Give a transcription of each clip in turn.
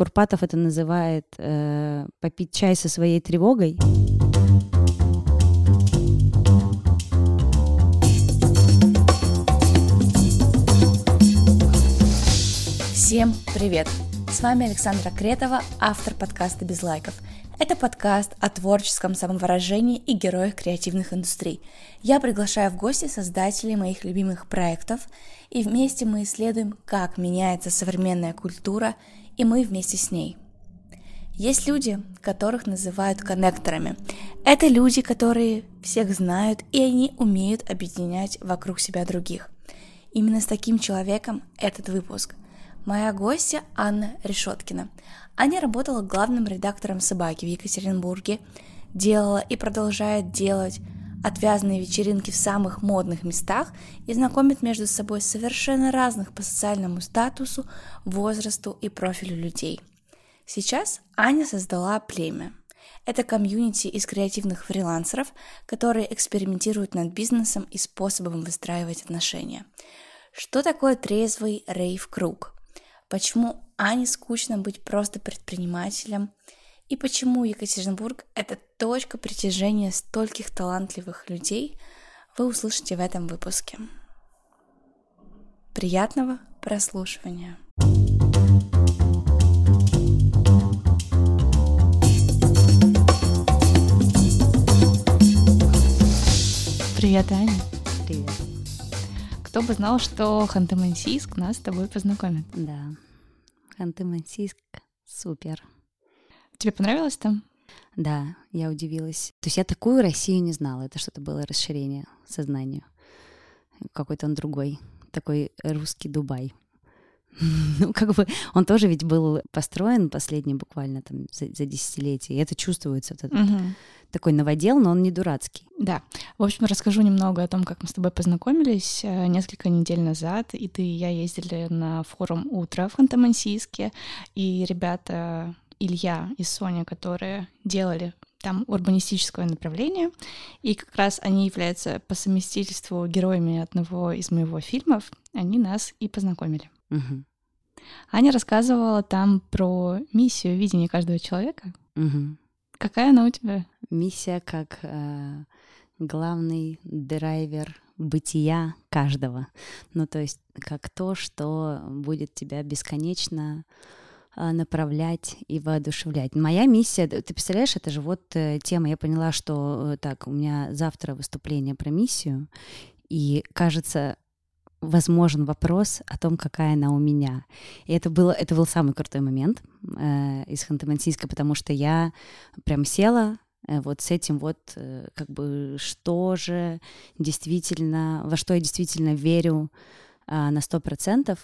Курпатов это называет э, попить чай со своей тревогой. Всем привет! С вами Александра Кретова, автор подкаста «Без лайков». Это подкаст о творческом самовыражении и героях креативных индустрий. Я приглашаю в гости создателей моих любимых проектов, и вместе мы исследуем, как меняется современная культура, и мы вместе с ней. Есть люди, которых называют коннекторами. Это люди, которые всех знают, и они умеют объединять вокруг себя других. Именно с таким человеком этот выпуск. Моя гостья Анна Решеткина. Аня работала главным редактором «Собаки» в Екатеринбурге, делала и продолжает делать отвязные вечеринки в самых модных местах и знакомит между собой совершенно разных по социальному статусу, возрасту и профилю людей. Сейчас Аня создала племя. Это комьюнити из креативных фрилансеров, которые экспериментируют над бизнесом и способом выстраивать отношения. Что такое трезвый рейв-круг? Почему Ане скучно быть просто предпринимателем? И почему Екатеринбург – это точка притяжения стольких талантливых людей, вы услышите в этом выпуске. Приятного прослушивания! Привет, Аня. Привет. Кто бы знал, что Ханты-Мансийск нас с тобой познакомит. Да, Ханты-Мансийск супер. Тебе понравилось там? Да, я удивилась. То есть я такую Россию не знала. Это что-то было расширение сознанию. Какой-то он другой. Такой русский Дубай. Ну, как бы он тоже ведь был построен последний буквально там за, за десятилетие. И это чувствуется, вот этот Угу. такой новодел, но он не дурацкий. Да. В общем, расскажу немного о том, как мы с тобой познакомились э, несколько недель назад. И ты и я ездили на форум «Утро» в Ханты-Мансийске. И ребята Илья и Соня, которые делали там урбанистическое направление, и как раз они являются по совместительству героями одного из моего фильмов, они нас и познакомили. Мгм. Аня рассказывала там про миссию видения каждого человека. Мгм. Какая она у тебя? Миссия как э, главный драйвер бытия каждого. Ну, то есть как то, что будет тебя бесконечно направлять и воодушевлять. Моя миссия, ты представляешь, это же вот э, тема, я поняла, что э, так, у меня завтра выступление про миссию, и кажется, возможен вопрос о том, какая она у меня. И это, было, это был самый крутой момент э, из Ханты-Мансийска, потому что я прям села э, вот с этим вот, как бы, что же действительно, во что я действительно верю а, на сто процентов,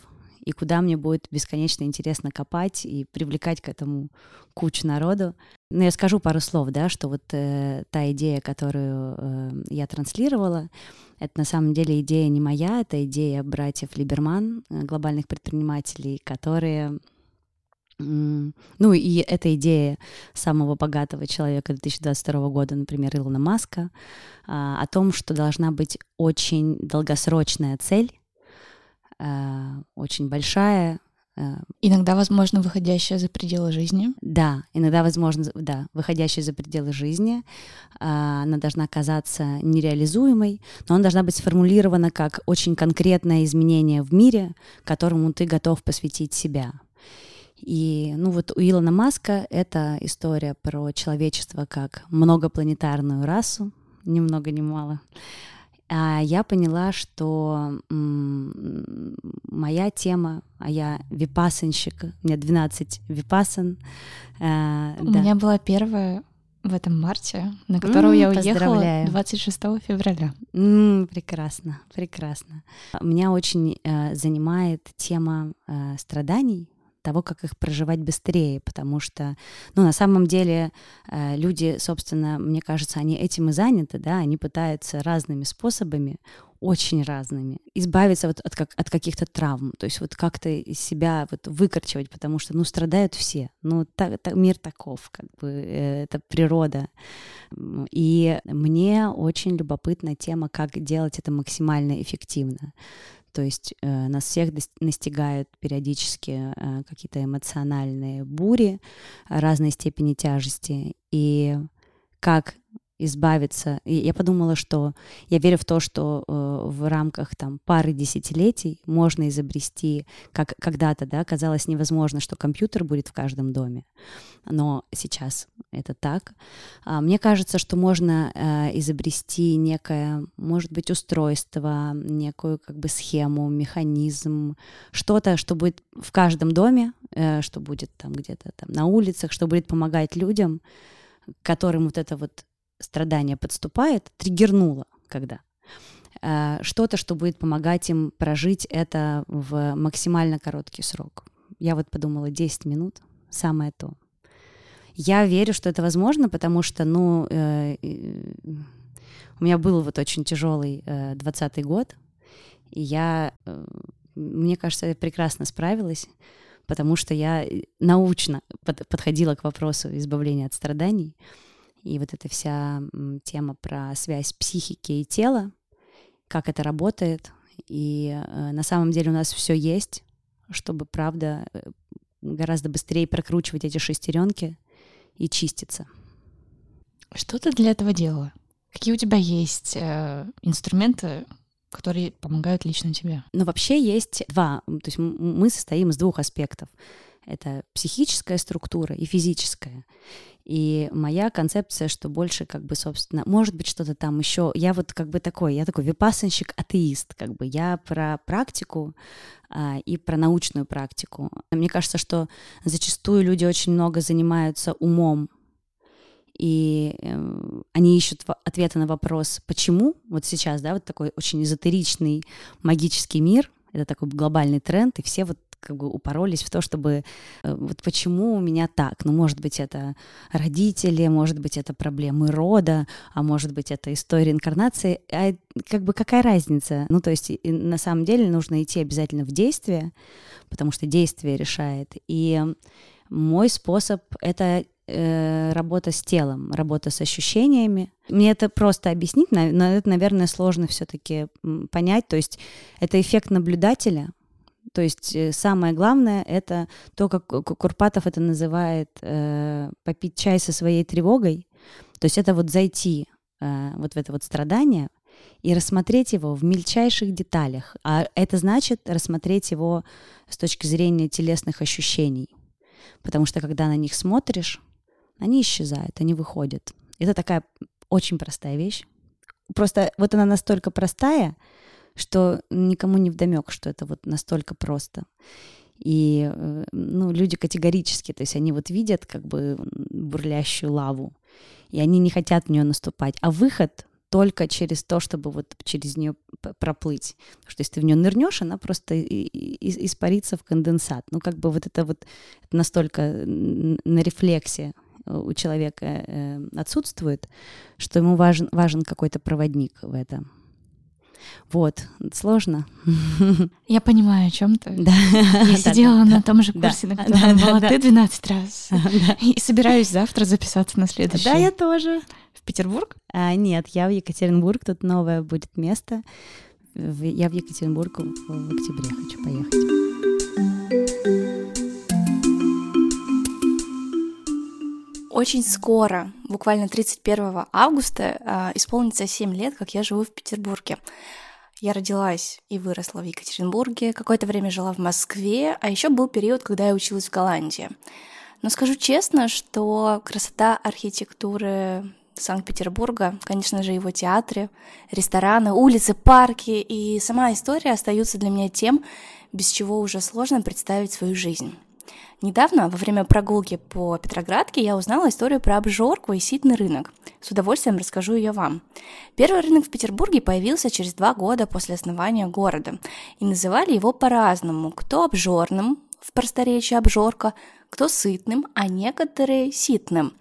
и куда мне будет бесконечно интересно копать и привлекать к этому кучу народу. Но я скажу пару слов, да, что вот э, та идея, которую э, я транслировала, это на самом деле идея не моя, это идея братьев Либерман, э, глобальных предпринимателей, которые ну и эта идея самого богатого человека 2022 года, например, Илона Маска, а, о том, что должна быть очень долгосрочная цель, очень большая, а, Иногда, возможно, выходящая за пределы жизни. да, иногда, возможно, да, выходящая за пределы жизни, а, она должна казаться нереализуемой, но она должна быть сформулирована как очень конкретное изменение в мире, которому ты готов посвятить себя. И, ну вот у Илона Маска это история про человечество как многопланетарную расу, ни много ни мало. А я поняла, что моя тема, а я випасанщик, у меня 12 випасан. э, У да. меня была первая в этом марте, на которую М, я уехала поздравляю. 26 февраля. М, прекрасно, прекрасно. Меня очень э, занимает тема э, страданий, того, как их проживать быстрее, потому что, ну, на самом деле э, люди, собственно, мне кажется, они этим и заняты, да, они пытаются разными способами, очень разными, избавиться вот от, как, от каких-то травм, то есть вот как-то из себя вот выкорчевать, потому что, ну, страдают все, ну, та- та- мир таков, как бы, э, это природа. И мне очень любопытна тема, как делать это максимально эффективно. То есть э, нас всех настигают периодически э, какие-то эмоциональные бури разной степени тяжести. И как избавиться. И я подумала, что я верю в то, что э, в рамках там пары десятилетий можно изобрести, как когда-то, да, казалось невозможно, что компьютер будет в каждом доме, но сейчас это так. А, мне кажется, что можно э, изобрести некое, может быть, устройство, некую как бы схему, механизм, что-то, что будет в каждом доме, э, что будет там где-то там на улицах, что будет помогать людям, которым вот это вот страдание подступает, триггернуло когда. Э, что-то, что будет помогать им прожить это в максимально короткий срок. Я вот подумала, 10 минут — самое то. Я верю, что это возможно, потому что, ну, э, у меня был вот очень тяжелый э, 20 год, и я, э, мне кажется, я прекрасно справилась, потому что я научно под, подходила к вопросу избавления от страданий, и вот эта вся тема про связь психики и тела, как это работает. И э, на самом деле у нас все есть, чтобы, правда, э, гораздо быстрее прокручивать эти шестеренки и чиститься. Что ты для этого делала? Какие у тебя есть э, инструменты, которые помогают лично тебе? Ну, вообще есть два. То есть мы состоим из двух аспектов. Это психическая структура и физическая. И моя концепция, что больше как бы, собственно, может быть что-то там еще. Я вот как бы такой, я такой випассанщик, атеист, как бы. Я про практику а, и про научную практику. Мне кажется, что зачастую люди очень много занимаются умом, и э, они ищут ответы на вопрос, почему вот сейчас, да, вот такой очень эзотеричный магический мир, это такой глобальный тренд, и все вот как бы упоролись в то, чтобы э, вот почему у меня так? Ну, может быть, это родители, может быть, это проблемы рода, а может быть, это история инкарнации. А как бы какая разница? Ну, то есть на самом деле нужно идти обязательно в действие, потому что действие решает. И мой способ — это э, работа с телом, работа с ощущениями. Мне это просто объяснить, но это, наверное, сложно все-таки понять. То есть это эффект наблюдателя, то есть э, самое главное — это то, как Курпатов это называет, э, попить чай со своей тревогой. То есть это вот зайти э, вот в это вот страдание и рассмотреть его в мельчайших деталях. А это значит рассмотреть его с точки зрения телесных ощущений. Потому что когда на них смотришь, они исчезают, они выходят. Это такая очень простая вещь. Просто вот она настолько простая, что никому не вдомек, что это вот настолько просто. И э, ну, люди категорически, то есть они вот видят как бы бурлящую лаву, и они не хотят в нее наступать. А выход только через то, чтобы вот через нее проплыть. Потому что если ты в нее нырнешь, она просто испарится в конденсат. Ну, как бы вот это вот настолько на рефлексе у человека э, отсутствует, что ему важен, важен какой-то проводник в этом. Вот, сложно. Я понимаю, о чем ты. Да. Я сидела на том же курсе, на котором была ты 12 раз. И собираюсь завтра записаться на следующий. Да, я тоже. В Петербург? А, нет, я в Екатеринбург, тут новое будет место. Я в Екатеринбург в октябре хочу поехать. Очень скоро, буквально 31 августа, а, исполнится 7 лет, как я живу в Петербурге. Я родилась и выросла в Екатеринбурге, какое-то время жила в Москве, а еще был период, когда я училась в Голландии. Но скажу честно, что красота архитектуры Санкт-Петербурга, конечно же, его театры, рестораны, улицы, парки и сама история остаются для меня тем, без чего уже сложно представить свою жизнь. Недавно, во время прогулки по Петроградке, я узнала историю про обжорку и ситный рынок. С удовольствием расскажу ее вам. Первый рынок в Петербурге появился через два года после основания города. И называли его по-разному. Кто обжорным, в просторечии обжорка, кто сытным, а некоторые ситным.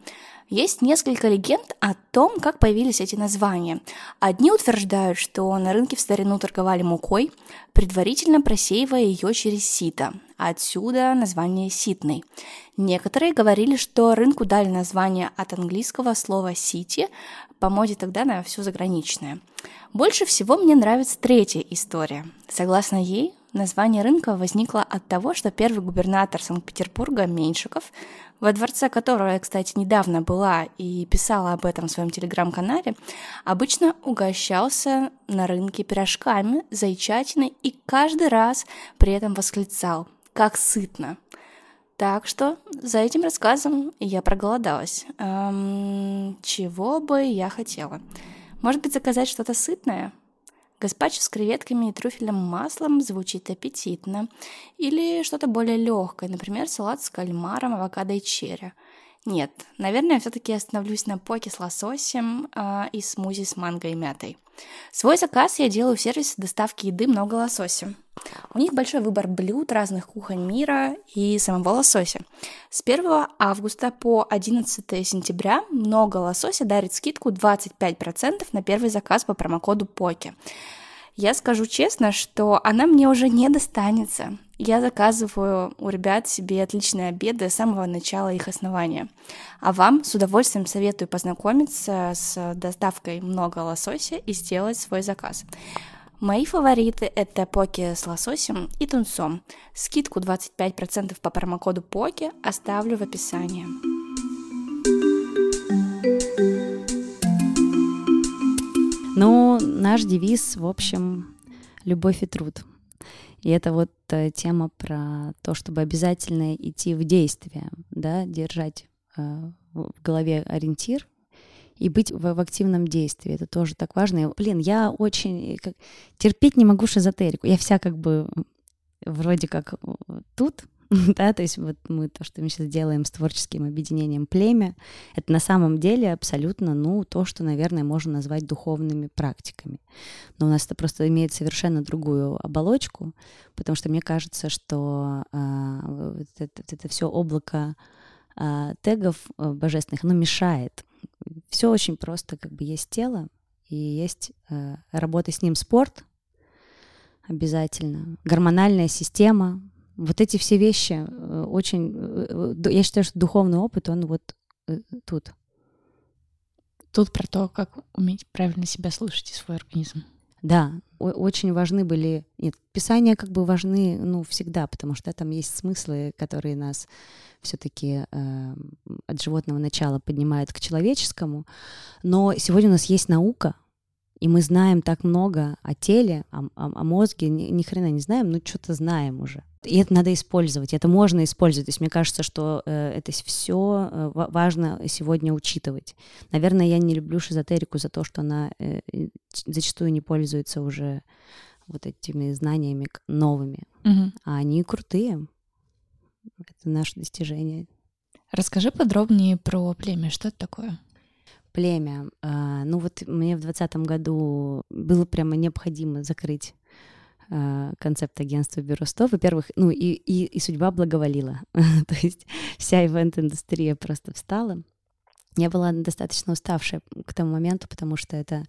Есть несколько легенд о том, как появились эти названия. Одни утверждают, что на рынке в старину торговали мукой, предварительно просеивая ее через сито. Отсюда название «ситный». Некоторые говорили, что рынку дали название от английского слова «сити», по моде тогда на все заграничное. Больше всего мне нравится третья история. Согласно ей, название рынка возникло от того, что первый губернатор Санкт-Петербурга Меньшиков во дворце которого я, кстати, недавно была и писала об этом в своем телеграм-канале, обычно угощался на рынке пирожками, зайчатиной и каждый раз при этом восклицал «Как сытно!». Так что за этим рассказом я проголодалась. Эм, чего бы я хотела? Может быть, заказать что-то сытное? Гаспачо с креветками и трюфельным маслом звучит аппетитно. Или что-то более легкое, например, салат с кальмаром, авокадо и черри. Нет, наверное, все-таки остановлюсь на поке с лососем э, и смузи с манго и мятой. Свой заказ я делаю в сервисе доставки еды «Много лосося». У них большой выбор блюд разных кухонь мира и самого лосося. С 1 августа по 11 сентября «Много лосося» дарит скидку 25% на первый заказ по промокоду ПОКИ. Я скажу честно, что она мне уже не достанется. Я заказываю у ребят себе отличные обеды с самого начала их основания. А вам с удовольствием советую познакомиться с доставкой много лосося и сделать свой заказ. Мои фавориты — это поки с лососем и тунцом. Скидку 25% по промокоду поки оставлю в описании. Ну, наш девиз, в общем, любовь и труд. И это вот э, тема про то, чтобы обязательно идти в действие, да, держать э, в голове ориентир и быть в, в активном действии. Это тоже так важно. И, блин, я очень как, терпеть не могу шизотерику. Я вся как бы вроде как тут, да, то есть вот мы то, что мы сейчас делаем с творческим объединением племя, это на самом деле абсолютно, ну, то, что, наверное, можно назвать духовными практиками. Но у нас это просто имеет совершенно другую оболочку, потому что мне кажется, что э, вот это, это все облако э, тегов э, божественных, оно мешает. Все очень просто, как бы есть тело, и есть э, работа с ним спорт обязательно, гормональная система, вот эти все вещи э, очень... Э, э, я считаю, что духовный опыт, он вот тут. Тут про то, как уметь правильно себя слушать и свой организм. Да, очень важны были... Нет, писания как бы важны, ну, всегда, потому что там есть смыслы, которые нас все таки э, от животного начала поднимают к человеческому. Но сегодня у нас есть наука, и мы знаем так много о теле, о, о, о мозге, ни, ни хрена не знаем, но что-то знаем уже. И это надо использовать, это можно использовать. То есть мне кажется, что э, это все э, важно сегодня учитывать. Наверное, я не люблю шизотерику за то, что она э, зачастую не пользуется уже вот этими знаниями новыми. Угу. А они крутые. Это наше достижение. Расскажи подробнее про племя. Что это такое? Племя. Э, ну вот мне в двадцатом году было прямо необходимо закрыть концепт агентства Бюро 100. Во-первых, ну и, и, и судьба благоволила. То есть вся ивент-индустрия просто встала. Я была достаточно уставшая к тому моменту, потому что это,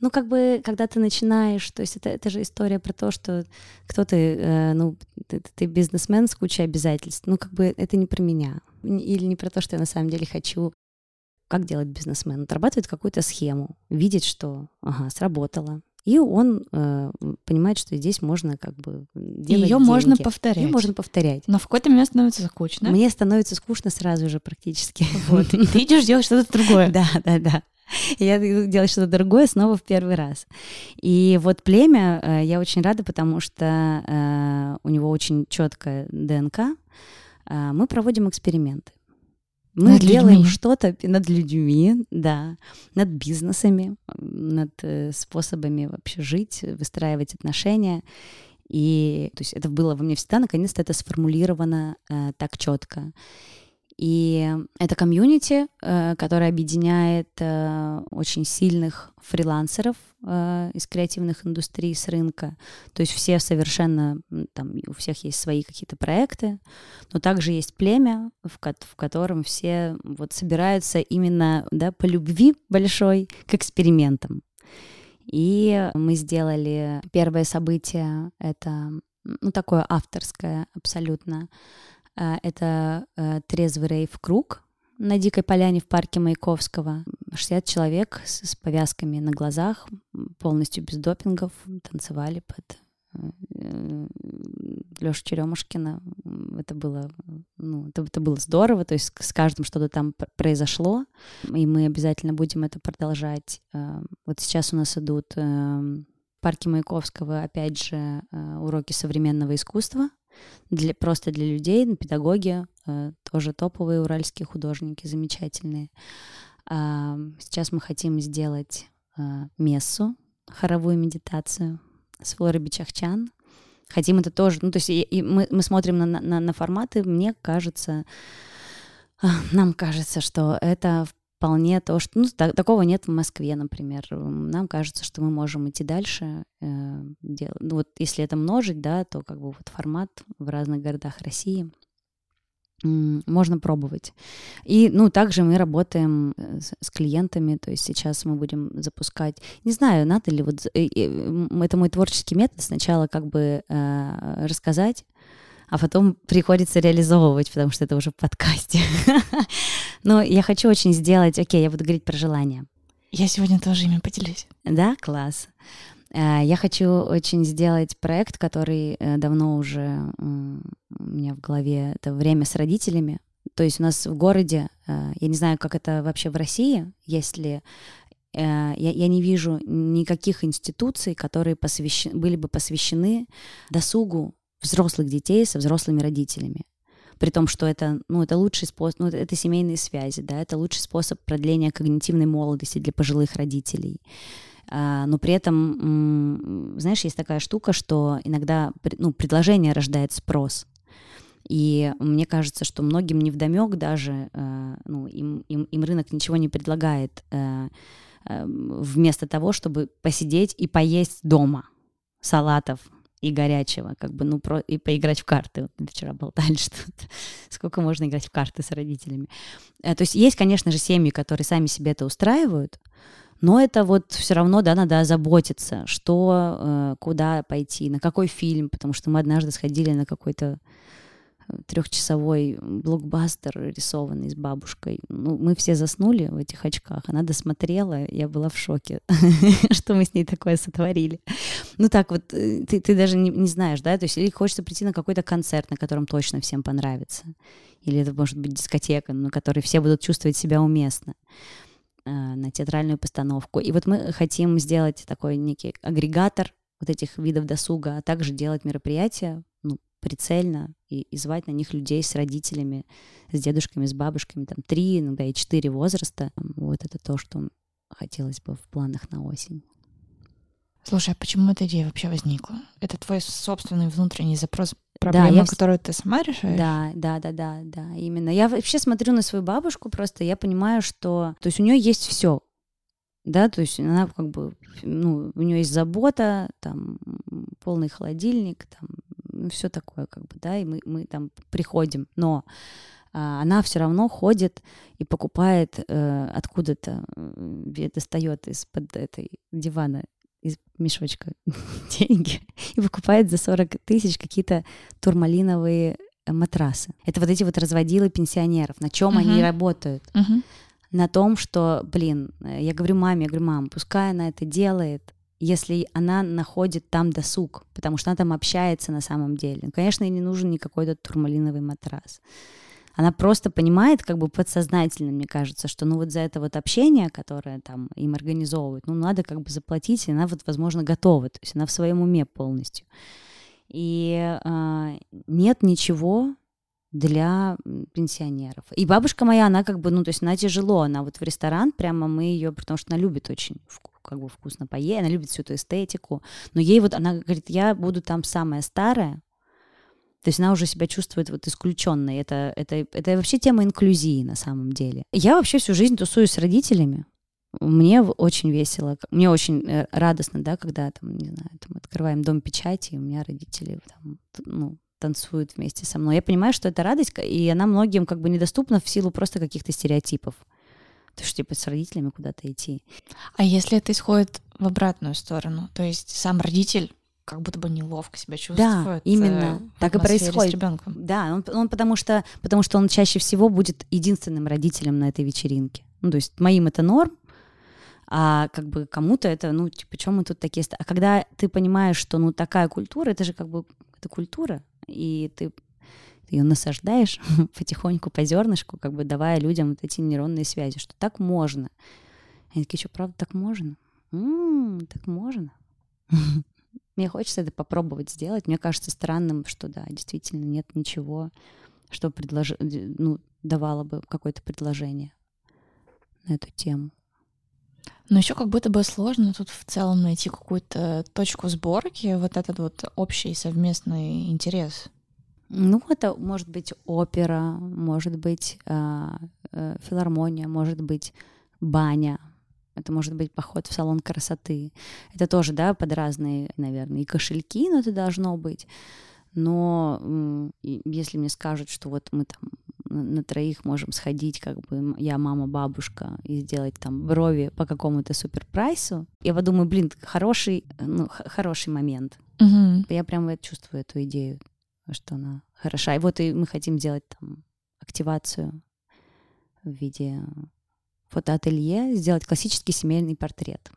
ну, как бы, когда ты начинаешь, то есть это, это же история про то, что кто ты, э, ну, ты, ты бизнесмен с кучей обязательств, ну, как бы это не про меня, или не про то, что я на самом деле хочу как делать бизнесмен? Отрабатывать какую-то схему, видеть, что, ага, сработало, и он э, понимает, что здесь можно как бы делать Ее можно повторять. Ее можно повторять. Но в какой-то момент становится скучно. Мне становится скучно сразу же практически. Вот. И ты идешь делать что-то другое. Да, да, да. Я делаю что-то другое снова в первый раз. И вот племя э, я очень рада, потому что э, у него очень четкая ДНК. Э, мы проводим эксперименты. Мы над делаем что-то над людьми, да, над бизнесами, над э, способами вообще жить, выстраивать отношения. И то есть это было во мне всегда, наконец-то это сформулировано э, так четко. И это комьюнити, э, которое объединяет э, очень сильных фрилансеров э, из креативных индустрий с рынка. То есть все совершенно, там у всех есть свои какие-то проекты, но также есть племя, в, ко- в котором все вот собираются именно да, по любви большой к экспериментам. И мы сделали первое событие, это ну, такое авторское абсолютно. А, это э, трезвый рейв «Круг», на Дикой Поляне в парке Маяковского. 60 человек с, повязками на глазах, полностью без допингов, танцевали под э, Лёшу Черемушкина. Это было, ну, это, это было здорово, то есть с каждым что-то там произошло, и мы обязательно будем это продолжать. Э, вот сейчас у нас идут э, в парке Маяковского, опять же, уроки современного искусства, для, просто для людей, педагоги, э, тоже топовые уральские художники, замечательные. А, сейчас мы хотим сделать а, мессу, хоровую медитацию с Флорой Бичахчан. Хотим это тоже, ну, то есть и, и мы, мы смотрим на, на, на форматы, мне кажется, а, нам кажется, что это вполне то, что... Ну, так, такого нет в Москве, например. Нам кажется, что мы можем идти дальше. Э, ну, вот если это множить, да, то как бы вот формат в разных городах России можно пробовать. И, ну, также мы работаем э, с, с клиентами, то есть сейчас мы будем запускать, не знаю, надо ли вот, э, это мой творческий метод, сначала как бы э, рассказать, а потом приходится реализовывать, потому что это уже в подкасте. Но я хочу очень сделать, окей, я буду говорить про желание. Я сегодня тоже ими поделюсь. Да, класс. Э, я хочу очень сделать проект, который э, давно уже у меня в голове. Это время с родителями. То есть у нас в городе, э, я не знаю, как это вообще в России, если я, я не вижу никаких институций, которые посвящены, были бы посвящены досугу взрослых детей со взрослыми родителями. При том, что это, ну, это лучший способ, ну, это, семейные связи, да, это лучший способ продления когнитивной молодости для пожилых родителей. А, но при этом, знаешь, есть такая штука, что иногда ну, предложение рождает спрос. И мне кажется, что многим не вдомек даже, э, ну, им, им, им рынок ничего не предлагает э, э, вместо того, чтобы посидеть и поесть дома салатов, и горячего, как бы, ну, про, и поиграть в карты. Вчера болтали, что сколько можно играть в карты с родителями. Э, то есть есть, конечно же, семьи, которые сами себе это устраивают, но это вот все равно, да, надо озаботиться, что, э, куда пойти, на какой фильм, потому что мы однажды сходили на какой-то трехчасовой блокбастер рисованный с бабушкой. Ну, мы все заснули в этих очках. Она досмотрела, я была в шоке, что мы с ней такое сотворили. Ну так вот, э, ты, ты даже не, не знаешь, да, то есть или хочется прийти на какой-то концерт, на котором точно всем понравится. Или это может быть дискотека, на которой все будут чувствовать себя уместно э, на театральную постановку. И вот мы хотим сделать такой некий агрегатор вот этих видов досуга, а также делать мероприятия прицельно и, и звать на них людей с родителями, с дедушками, с бабушками, там три, иногда и четыре возраста. Вот это то, что хотелось бы в планах на осень. Слушай, а почему эта идея вообще возникла? Это твой собственный внутренний запрос, проблема, да, я... которую ты сама решаешь? Да, да, да, да, да, именно. Я вообще смотрю на свою бабушку просто, я понимаю, что, то есть у нее есть все, да, то есть она как бы, ну, у нее есть забота, там полный холодильник, там все такое, как бы, да, и мы, мы там приходим, но а, она все равно ходит и покупает э, откуда-то, э, достает из-под этой дивана из мешочка деньги и покупает за 40 тысяч какие-то турмалиновые матрасы. Это вот эти вот разводилы пенсионеров. На чем uh-huh. они работают? Uh-huh. На том, что, блин, э, я говорю маме, я говорю, мам, пускай она это делает, если она находит там досуг, потому что она там общается на самом деле. Ну, конечно, ей не нужен ни какой-то турмалиновый матрас. Она просто понимает, как бы подсознательно, мне кажется, что ну вот за это вот общение, которое там им организовывают, ну надо как бы заплатить, и она вот, возможно, готова, то есть она в своем уме полностью. И э, нет ничего для пенсионеров. И бабушка моя, она как бы, ну, то есть она тяжело, она вот в ресторан, прямо мы ее, потому что она любит очень как бы вкусно поесть, она любит всю эту эстетику, но ей вот, она говорит, я буду там самая старая, То есть она уже себя чувствует вот исключенной. Это, это, это вообще тема инклюзии на самом деле. Я вообще всю жизнь тусуюсь с родителями. Мне очень весело, мне очень э, радостно, да, когда там, не знаю, там открываем дом печати, и у меня родители там, ну, танцуют вместе со мной. Я понимаю, что это радость, и она многим как бы недоступна в силу просто каких-то стереотипов. То есть, типа, с родителями куда-то идти. А если это исходит в обратную сторону? То есть сам родитель как будто бы неловко себя чувствует. Да, э, именно. так и происходит. С ребенком. Да, он, он потому что потому что он чаще всего будет единственным родителем на этой вечеринке. Ну, то есть моим это норм, а как бы кому-то это, ну, типа, чем мы тут такие... А когда ты понимаешь, что, ну, такая культура, это же как бы, это культура, и ты ее насаждаешь потихоньку по зернышку, как бы давая людям вот эти нейронные связи, что так можно. Они такие, что, правда, так можно? М-м, так можно. Мне хочется это попробовать сделать. Мне кажется странным, что да, действительно нет ничего, что предлож... ну, давало бы какое-то предложение на эту тему. Но еще как будто бы сложно тут в целом найти какую-то точку сборки, вот этот вот общий совместный интерес. Ну, это может быть опера, может быть э, э, филармония, может быть баня, это может быть поход в салон красоты. Это тоже, да, под разные, наверное, и кошельки, но это должно быть. Но если мне скажут, что вот мы там на троих можем сходить, как бы я, мама, бабушка, и сделать там брови по какому-то супер прайсу, я подумаю, блин, хороший, ну, хороший момент. Угу. Я прям чувствую эту идею, что она хороша. И вот и мы хотим сделать там активацию в виде фотоателье, сделать классический семейный портрет.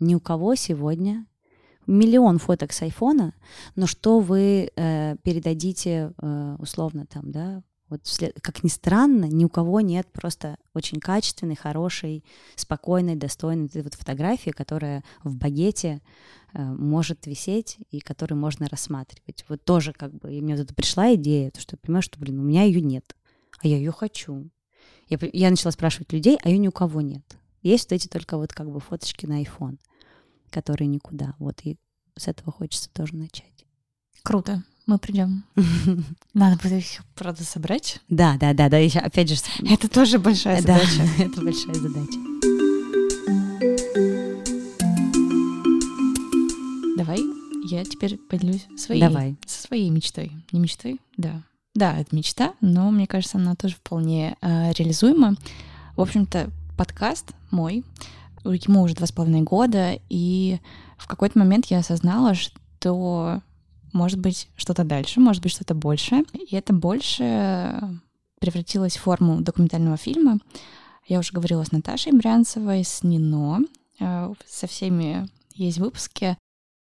Ни у кого сегодня миллион фоток с айфона, но что вы э, передадите э, условно там, да, вот вслед, как ни странно, ни у кого нет просто очень качественной, хорошей, спокойной, достойной вот фотографии, которая в багете может висеть и которую можно рассматривать. Вот тоже как бы, и мне вот пришла идея, то, что я понимаю, что, блин, у меня ее нет, а я ее хочу. Я, я начала спрашивать людей, а ее ни у кого нет. Есть вот эти только вот как бы фоточки на iPhone, которые никуда. Вот и с этого хочется тоже начать. Круто. Мы придем. Надо будет их, правда, собрать. Да, да, да, да. Еще, опять же, это тоже большая задача. Да, это большая задача. Я теперь поделюсь своей, Давай. со своей мечтой. Не мечтой, да. Да, это мечта, но мне кажется, она тоже вполне э, реализуема. В общем-то, подкаст мой, ему уже два с половиной года, и в какой-то момент я осознала, что может быть что-то дальше, может быть что-то больше. И это больше превратилось в форму документального фильма. Я уже говорила с Наташей Брянцевой, с Нино, э, со всеми есть выпуски.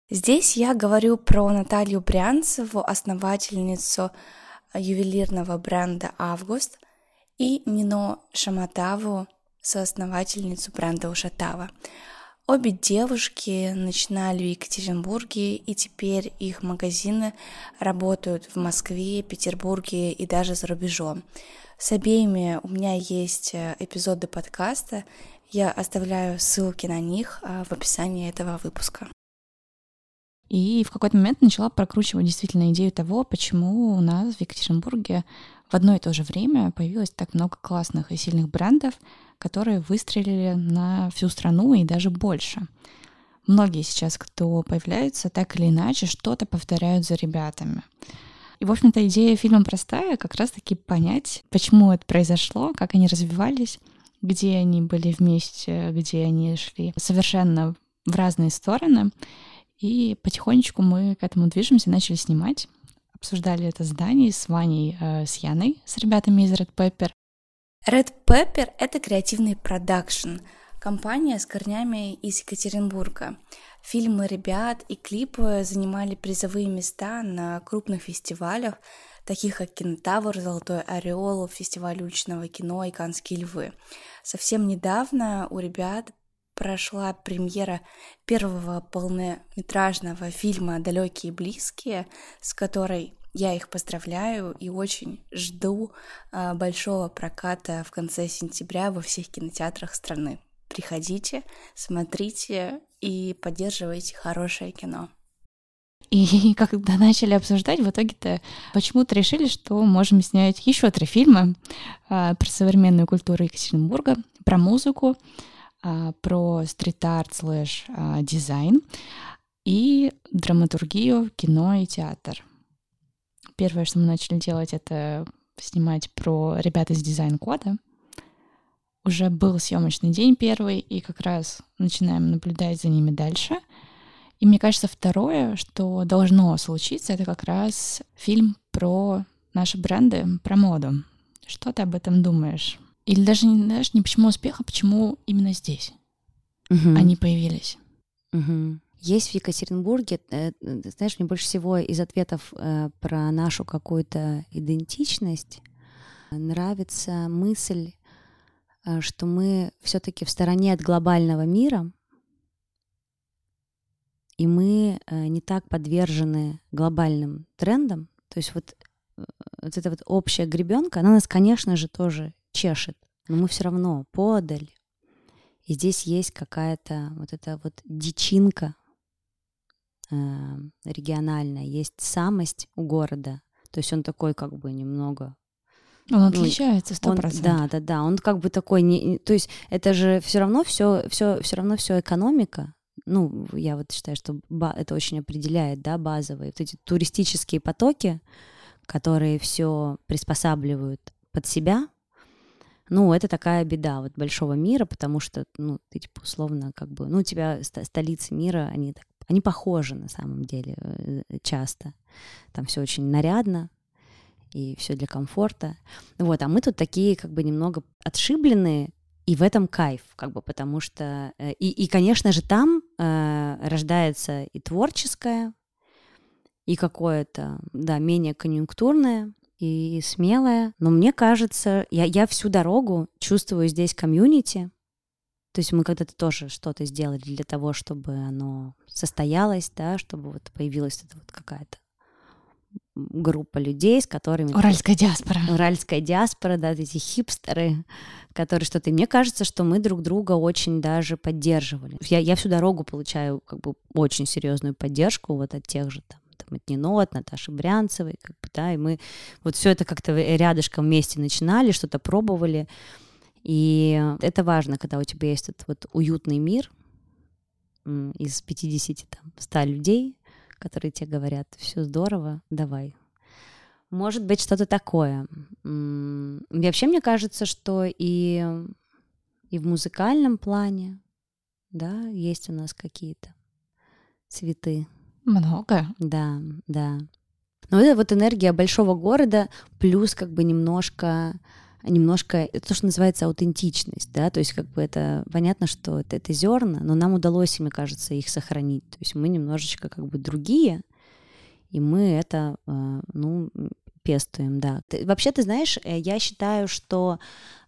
Здесь я говорю про Наталью Брянцеву, основательницу ювелирного бренда «Август», и Нино Шаматаву, соосновательницу бренда «Ушатава». Обе девушки начинали в Екатеринбурге, и теперь их магазины работают в Москве, Петербурге и даже за рубежом. С обеими у меня есть э, эпизоды подкаста, я оставляю ссылки на них а, в описании этого выпуска. И в какой-то момент начала прокручивать действительно идею того, почему у нас в Екатеринбурге в одно и то же время появилось так много классных и сильных брендов, которые выстрелили на всю страну и даже больше. Многие сейчас, кто появляются, так или иначе что-то повторяют за ребятами. И, в общем-то, идея фильма простая, как раз-таки понять, почему это произошло, как они развивались, где они были вместе, где они шли совершенно в разные стороны. И потихонечку мы к этому движемся, начали снимать. Обсуждали это здание с Ваней, э, с Яной, с ребятами из Red Pepper. Red Pepper — это креативный продакшн, компания с корнями из Екатеринбурга. Фильмы ребят и клипы занимали призовые места на крупных фестивалях, таких как Кинотавр, Золотой Ореол, фестиваль уличного кино и Канские львы. Совсем недавно у ребят прошла премьера первого полнометражного фильма «Далекие и близкие», с которой я их поздравляю и очень жду а, большого проката в конце сентября во всех кинотеатрах страны. Приходите, смотрите и поддерживайте хорошее кино. И когда начали обсуждать, в итоге-то почему-то решили, что можем снять еще три фильма а, про современную культуру Екатеринбурга, про музыку, про стрит-арт слэш а, дизайн и драматургию, кино и театр. Первое, что мы начали делать, это снимать про ребят из дизайн-кода. Уже был съемочный день первый, и как раз начинаем наблюдать за ними дальше — и мне кажется, второе, что должно случиться, это как раз фильм про наши бренды, про моду. Что ты об этом думаешь? Или даже, не знаешь, не почему успеха, почему именно здесь угу. они появились? Угу. Есть в Екатеринбурге, э, знаешь, мне больше всего из ответов э, про нашу какую-то идентичность нравится мысль, э, что мы все-таки в стороне от глобального мира, и мы э, не так подвержены глобальным трендам. То есть вот, э, вот эта вот общая гребенка, она нас, конечно же, тоже чешет, но мы все равно подаль. И здесь есть какая-то вот эта вот дичинка э, региональная, есть самость у города. То есть он такой как бы немного он ну, отличается сто процентов. Да, да, да. Он как бы такой, не, то есть это же все равно все, все, все равно все экономика ну, я вот считаю, что это очень определяет, да, базовые, вот эти туристические потоки, которые все приспосабливают под себя, ну, это такая беда вот большого мира, потому что, ну, ты, типа, условно, как бы, ну, у тебя столицы мира, они, так, они похожи на самом деле э, часто. Там все очень нарядно, и все для комфорта. Вот, а мы тут такие, как бы, немного отшибленные, и в этом кайф, как бы, потому что... Э, и, и конечно же, там э, рождается и творческое, и какое-то, да, менее конъюнктурное, и смелое. Но мне кажется, я, я всю дорогу чувствую здесь комьюнити. То есть мы когда-то тоже что-то сделали для того, чтобы оно состоялось, да, чтобы вот появилась эта вот какая-то группа людей, с которыми... Уральская диаспора. Уральская диаспора, да, эти хипстеры, которые что-то... И мне кажется, что мы друг друга очень даже поддерживали. Я, я всю дорогу получаю как бы очень серьезную поддержку вот от тех же там, от Нино, от Наташи Брянцевой, как бы, да, и мы вот все это как-то рядышком вместе начинали, что-то пробовали, и это важно, когда у тебя есть этот вот уютный мир из 50, там, 100 людей, которые тебе говорят, все здорово, давай. Может быть, что-то такое. Вообще, мне кажется, что и, и в музыкальном плане, да, есть у нас какие-то цветы. Много. Да, да. Но это вот энергия большого города плюс как бы немножко немножко то, что называется аутентичность, да, то есть как бы это понятно, что это, это зерна, но нам удалось, мне кажется, их сохранить. То есть мы немножечко как бы другие, и мы это, э, ну, пестуем, да. Вообще, ты знаешь, э, я считаю, что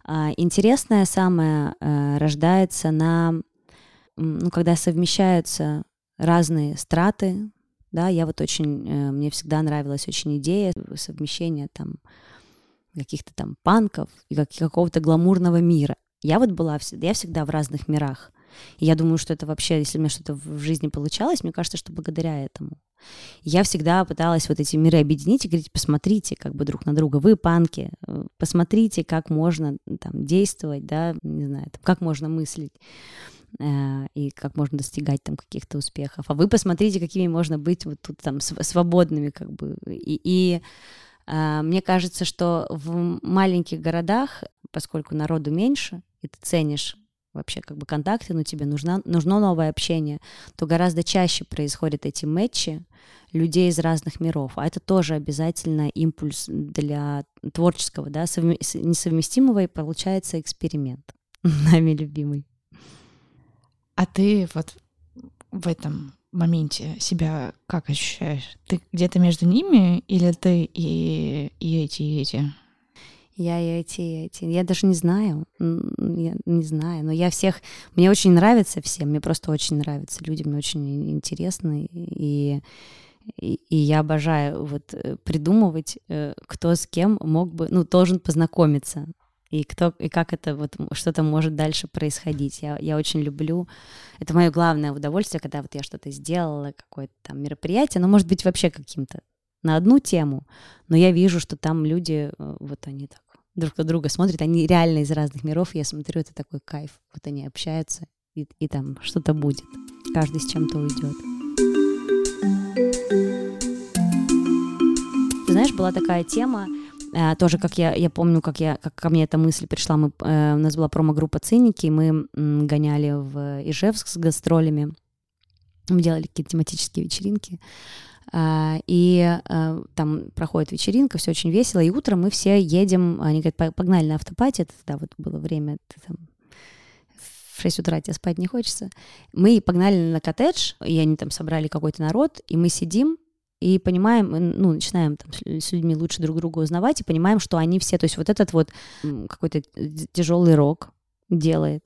а, интересное самое э, рождается на, ну, когда совмещаются разные страты, да, я вот очень, мне всегда нравилась очень идея совмещения там каких-то там панков и как, какого-то гламурного мира. Я вот была, я всегда в разных мирах. И я думаю, что это вообще, если у меня что-то в жизни получалось, мне кажется, что благодаря этому. Я всегда пыталась вот эти миры объединить и говорить, посмотрите как бы друг на друга, вы панки, э, посмотрите, как можно там действовать, да, не знаю, как можно мыслить э, и как можно достигать там каких-то успехов. А вы посмотрите, какими можно быть вот тут там свободными как бы. И, и а, мне кажется, что в маленьких городах, поскольку народу меньше, и ты ценишь вообще как бы контакты, но тебе нужно, нужно новое общение, то гораздо чаще происходят эти матчи людей из разных миров. А это тоже обязательно импульс для творческого, да, совме- несовместимого, и получается эксперимент, нами любимый. А ты вот в этом моменте себя как ощущаешь? Ты где-то между ними или ты и, и эти, и эти? Я и эти, и эти. Я даже не знаю. Я не знаю. Но я всех... Мне очень нравятся все. Мне просто очень нравятся люди. Мне очень интересны. И, и, и я обожаю вот э, придумывать, э, кто с кем мог бы... Ну, должен познакомиться. И кто и как это вот что-то может дальше происходить. Я, я очень люблю. Это мое главное удовольствие, когда вот я что-то сделала, какое-то там мероприятие, ну, может быть, вообще каким-то на одну тему, но я вижу, что там люди, э, вот они так друг на друга смотрят, они реально из разных миров, я смотрю, это такой кайф. Вот они общаются, и, и там что-то будет. Каждый с чем-то уйдет. Ты знаешь, была такая тема, э, тоже как я, я помню, как, я, как ко мне эта мысль пришла, мы, э, у нас была промо-группа «Циники», и мы гоняли в Ижевск с гастролями, мы делали какие-то тематические вечеринки, а, и там проходит вечеринка, все очень весело, и утром мы все едем, они говорят, погнали на автопати, это тогда вот было время, там, в 6 утра тебе спать не хочется. Мы погнали на коттедж, и они там собрали какой-то народ, и мы сидим, и понимаем, ну, начинаем там с людьми лучше друг друга узнавать, и понимаем, что они все, то есть вот этот вот какой-то тяжелый рок делает,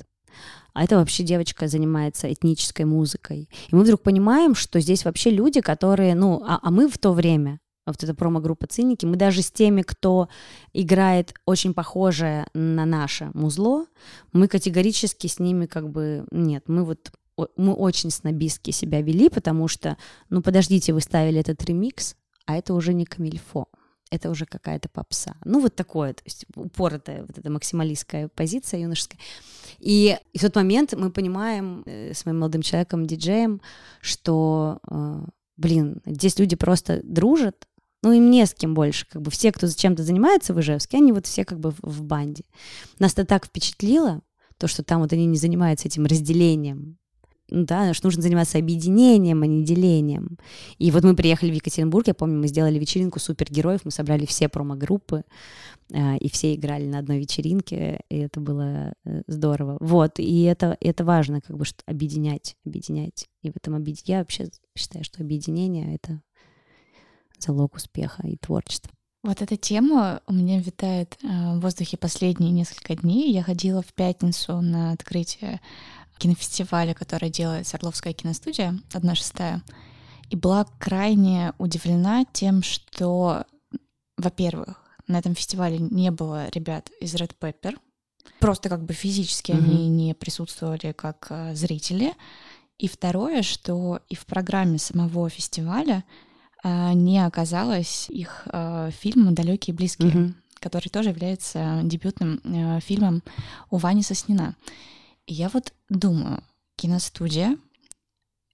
а это вообще девочка занимается этнической музыкой. И мы вдруг понимаем, что здесь вообще люди, которые, ну, а, а мы в то время, вот эта промо-группа «Циники», мы даже с теми, кто играет очень похожее на наше музло, мы категорически с ними как бы, нет, мы вот мы очень снобистски себя вели, потому что, ну, подождите, вы ставили этот ремикс, а это уже не камильфо это уже какая-то попса. Ну, вот такое, то есть упоротая вот эта максималистская позиция юношеская. И, и в тот момент мы понимаем э, с моим молодым человеком, диджеем, что, э, блин, здесь люди просто дружат, ну, им не с кем больше, как бы все, кто чем-то занимается в Ижевске, они вот все как бы в, в банде. Нас это так впечатлило, то, что там вот они не занимаются этим разделением да, что нужно заниматься объединением, а не делением. И вот мы приехали в Екатеринбург, я помню, мы сделали вечеринку супергероев, мы собрали все промо-группы, э, и все играли на одной вечеринке, и это было э, здорово. Вот, и это, это важно, как бы, что объединять, объединять. И в этом объединении, я вообще считаю, что объединение — это залог успеха и творчества. Вот эта тема у меня витает э, в воздухе последние несколько дней. Я ходила в пятницу на открытие кинофестиваля, который делает Свердловская киностудия, одна шестая, и была крайне удивлена тем, что, во-первых, на этом фестивале не было ребят из Red Pepper, просто как бы физически mm-hmm. они не присутствовали как э, зрители. И второе, что и в программе самого фестиваля э, не оказалось их э, фильма «Далекие и близкие», mm-hmm. который тоже является дебютным э, фильмом у Вани Соснина я вот думаю, киностудия,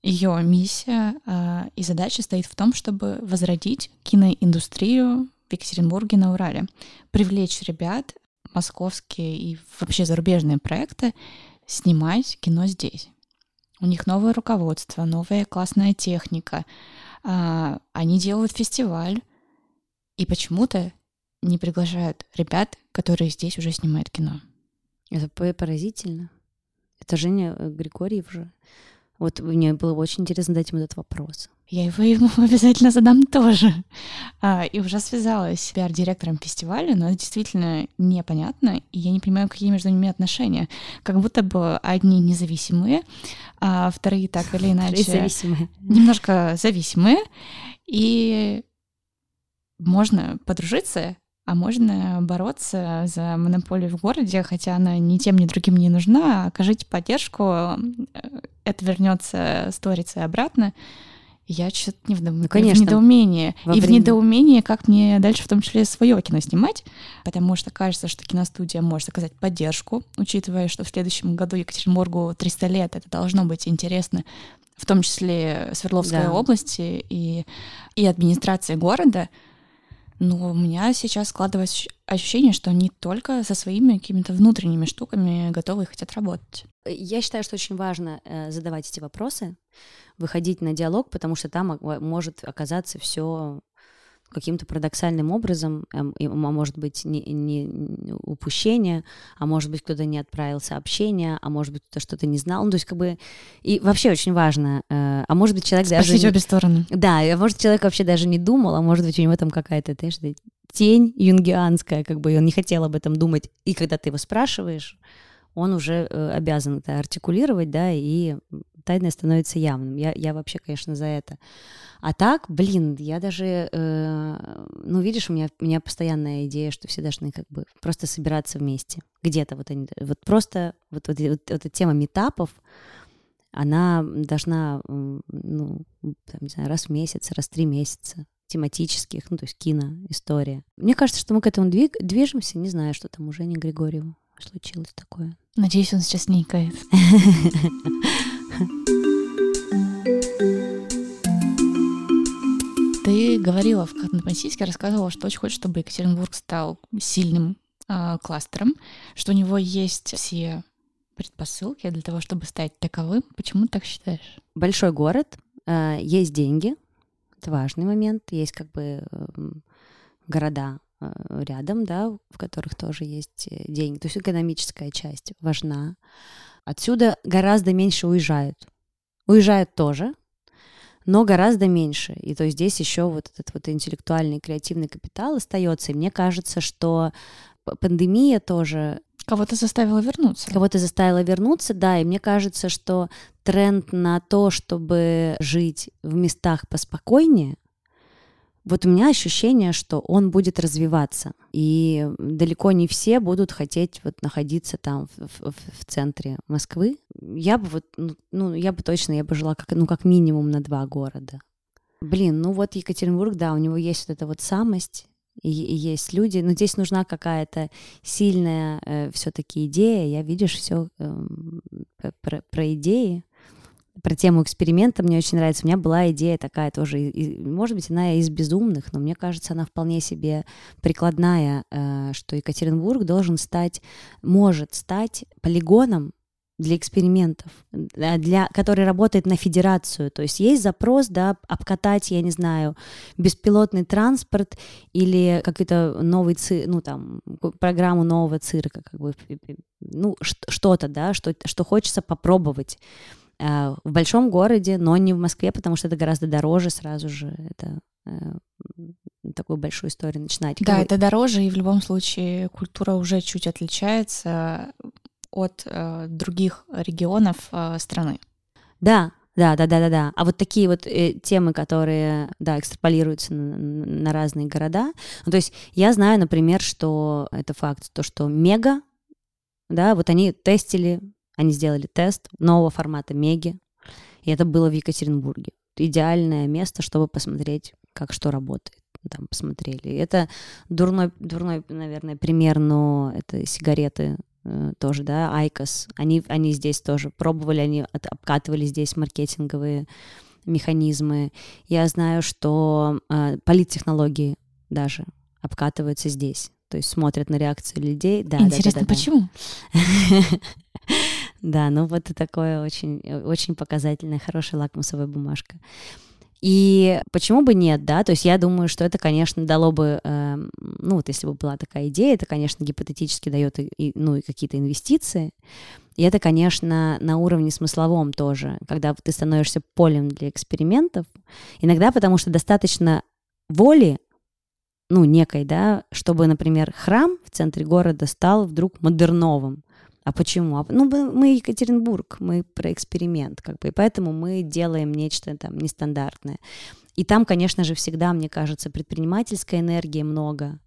ее миссия э, и задача стоит в том, чтобы возродить киноиндустрию в Екатеринбурге на Урале, привлечь ребят, московские и вообще зарубежные проекты, снимать кино здесь. У них новое руководство, новая классная техника. Э, они делают фестиваль, и почему-то не приглашают ребят, которые здесь уже снимают кино. Это поразительно. Это Женя э, Григорьев же. Вот мне было очень интересно дать ему этот вопрос. Я его ему обязательно задам тоже. А, и уже связалась с пиар-директором фестиваля, но это действительно непонятно, и я не понимаю, какие между ними отношения. Как будто бы одни независимые, а вторые так или иначе... Зависимые. Немножко зависимые, и можно подружиться, а можно бороться за монополию в городе, хотя она ни тем, ни другим не нужна. Окажите поддержку, э, это вернется сторицей обратно. Я что-то не в, ну, конечно. в недоумении. Во и время... в недоумении, как мне дальше в том числе свое кино снимать, потому что кажется, что киностудия может оказать поддержку, учитывая, что в следующем году Екатеринбургу 300 лет, это должно быть интересно, в том числе Свердловской да. области и, и администрации города — но у меня сейчас складывается ощущение, что они только со своими какими-то внутренними штуками готовы и хотят работать. Я считаю, что очень важно э, задавать эти вопросы, выходить на диалог, потому что там может оказаться все каким-то парадоксальным образом, эм, а может быть не, не упущение, а может быть кто-то не отправил сообщение, а может быть кто-то что-то не знал. Ну, то есть как бы и вообще очень важно, э, а может быть человек Спросить даже... обе стороны. Да, а может человек вообще даже не думал, а может быть у него там какая-то, знаешь, тень юнгианская, как бы и он не хотел об этом думать. И когда ты его спрашиваешь, он уже э, обязан это артикулировать, да, и тайное становится явным. Я, я вообще, конечно, за это. А так, блин, я даже, э, ну, видишь, у меня, у меня постоянная идея, что все должны как бы просто собираться вместе. Где-то вот они, вот просто вот, вот, вот, вот эта тема метапов, она должна, ну, там, не знаю, раз в месяц, раз в три месяца тематических, ну, то есть кино, история. Мне кажется, что мы к этому двиг, движемся, не знаю, что там уже не Григорьеву случилось такое. Надеюсь, он сейчас никает. Ты говорила в Катнопансийске, рассказывала, что очень хочешь, чтобы Екатеринбург стал сильным э, кластером, что у него есть все предпосылки для того, чтобы стать таковым. Почему ты так считаешь? Большой город, э, есть деньги, это важный момент, есть как бы э, города рядом, да, в которых тоже есть э, деньги. То есть экономическая часть важна. Отсюда гораздо меньше уезжают. Уезжают тоже, но гораздо меньше. И то есть здесь еще вот этот вот интеллектуальный, креативный капитал остается. И мне кажется, что пандемия тоже Кого-то заставила вернуться. Кого-то заставила вернуться, да, и мне кажется, что тренд на то, чтобы жить в местах поспокойнее, вот у меня ощущение, что он будет развиваться, и далеко не все будут хотеть вот находиться там в, в, в центре Москвы. Я бы вот, ну, ну, я бы точно, я бы жила как, ну, как минимум на два города. Блин, ну вот Екатеринбург, да, у него есть вот эта вот самость, и, и есть люди, но здесь нужна какая-то сильная э, все-таки идея. Я видишь все э, про, про идеи, про тему эксперимента мне очень нравится. У меня была идея такая тоже, и, может быть, она из безумных, но мне кажется, она вполне себе прикладная, э, что Екатеринбург должен стать, может стать полигоном для экспериментов, для, который работает на федерацию. То есть есть запрос, да, обкатать, я не знаю, беспилотный транспорт или какой-то новый цирк, ну там, программу нового цирка, как бы, ну, что-то, да, что, что хочется попробовать э, в большом городе, но не в Москве, потому что это гораздо дороже сразу же. Это э, такую большую историю начинать. Да, это дороже, и в любом случае культура уже чуть отличается от э, других регионов э, страны. Да, да, да, да, да, да. А вот такие вот э, темы, которые, да, экстраполируются на, на разные города. Ну, то есть я знаю, например, что это факт, то, что Мега, да, вот они тестили, они сделали тест нового формата Меги, и это было в Екатеринбурге. Идеальное место, чтобы посмотреть, как что работает. Там посмотрели. Это дурной, дурной, наверное, пример, но это сигареты Э, тоже, да, IQOS, они, они здесь тоже пробовали, они обкатывали здесь маркетинговые механизмы. Я знаю, что э, политтехнологии даже обкатываются здесь. То есть смотрят на реакцию людей. Да, Интересно, да, да, да, почему? Да, ну вот и такое очень, очень показательная, хорошая лакмусовая бумажка. И почему бы нет, да? То есть я думаю, что это, конечно, дало бы, э, ну вот если бы была такая идея, это, конечно, гипотетически дает и, ну, и какие-то инвестиции. И это, конечно, на уровне смысловом тоже, когда ты становишься полем для экспериментов. Иногда потому что достаточно воли, ну, некой, да, чтобы, например, храм в центре города стал вдруг модерновым. А почему? А, ну, мы Екатеринбург, мы про эксперимент, как бы, и поэтому мы делаем нечто там нестандартное. И там, конечно же, всегда, мне кажется, предпринимательской энергии много,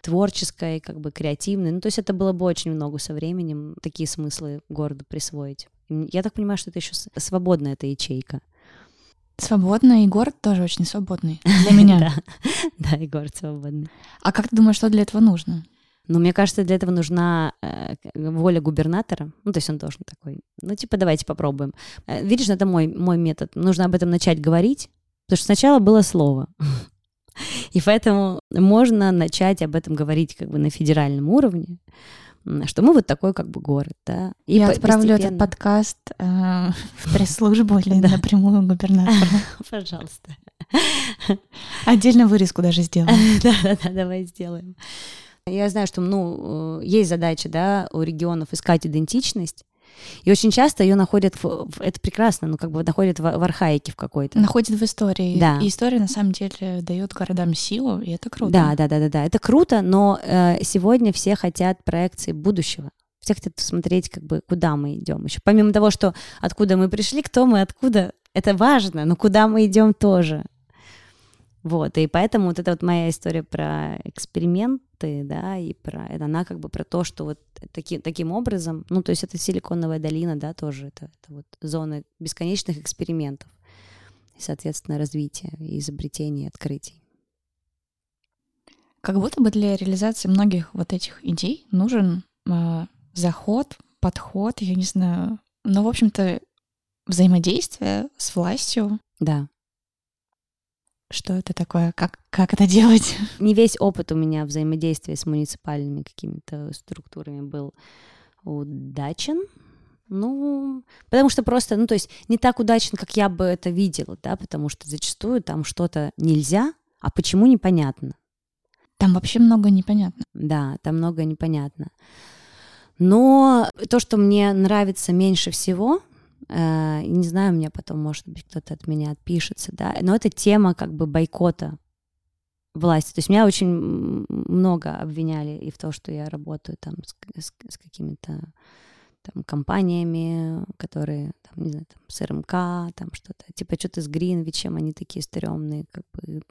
творческой, как бы креативной. Ну, то есть это было бы очень много со временем такие смыслы городу присвоить. Я так понимаю, что это еще свободная эта ячейка. Свободная, и город тоже очень свободный для меня. Да, и город свободный. А как ты думаешь, что для этого нужно? Но мне кажется, для этого нужна э, воля губернатора. Ну, то есть он должен такой, ну, типа, давайте попробуем. Э, видишь, это мой, мой метод. Нужно об этом начать говорить, потому что сначала было слово. И поэтому можно начать об этом говорить как бы на федеральном уровне, что мы вот такой как бы город, да. И Я отправлю постепенно... этот подкаст э, в пресс-службу или напрямую губернатору. Пожалуйста. Отдельно вырезку даже сделаем. Да-да-да, давай сделаем. Я знаю, что ну, э, есть задача да, у регионов искать идентичность, и очень часто ее находят, в, это прекрасно, ну как бы находят в, в архаике в какой-то. Находят в истории. Да. И история на самом деле дает городам силу, и это круто. Да, да, да, да, да. Это круто, но э, сегодня все хотят проекции будущего. все хотят посмотреть, как бы, куда мы идем. Еще помимо того, что откуда мы пришли, кто мы, откуда, это важно, но куда мы идем тоже. Вот, и поэтому вот эта вот моя история про эксперименты, да, и про, это она как бы про то, что вот таки, таким образом, ну, то есть это силиконовая долина, да, тоже, это, это вот зона бесконечных экспериментов, и, соответственно, развития, и изобретений, открытий. Как будто бы для реализации многих вот этих идей нужен э, заход, подход, я не знаю, ну, в общем-то, взаимодействие с властью. Да. Что это такое? Как, как это делать? Не весь опыт у меня взаимодействия с муниципальными какими-то структурами был удачен. Ну, потому что просто, ну, то есть не так удачен, как я бы это видела, да, потому что зачастую там что-то нельзя, а почему непонятно. Там вообще много непонятно. Да, там много непонятно. Но то, что мне нравится меньше всего, не знаю, мне потом, может быть, кто-то от меня отпишется, да, но это тема как бы бойкота власти. То есть меня очень много обвиняли и в то, что я работаю там с, с, с какими-то там компаниями, которые, там, не знаю, там, с РМК, там что-то, типа, что-то с Гринвичем, они такие стрёмные, как бы,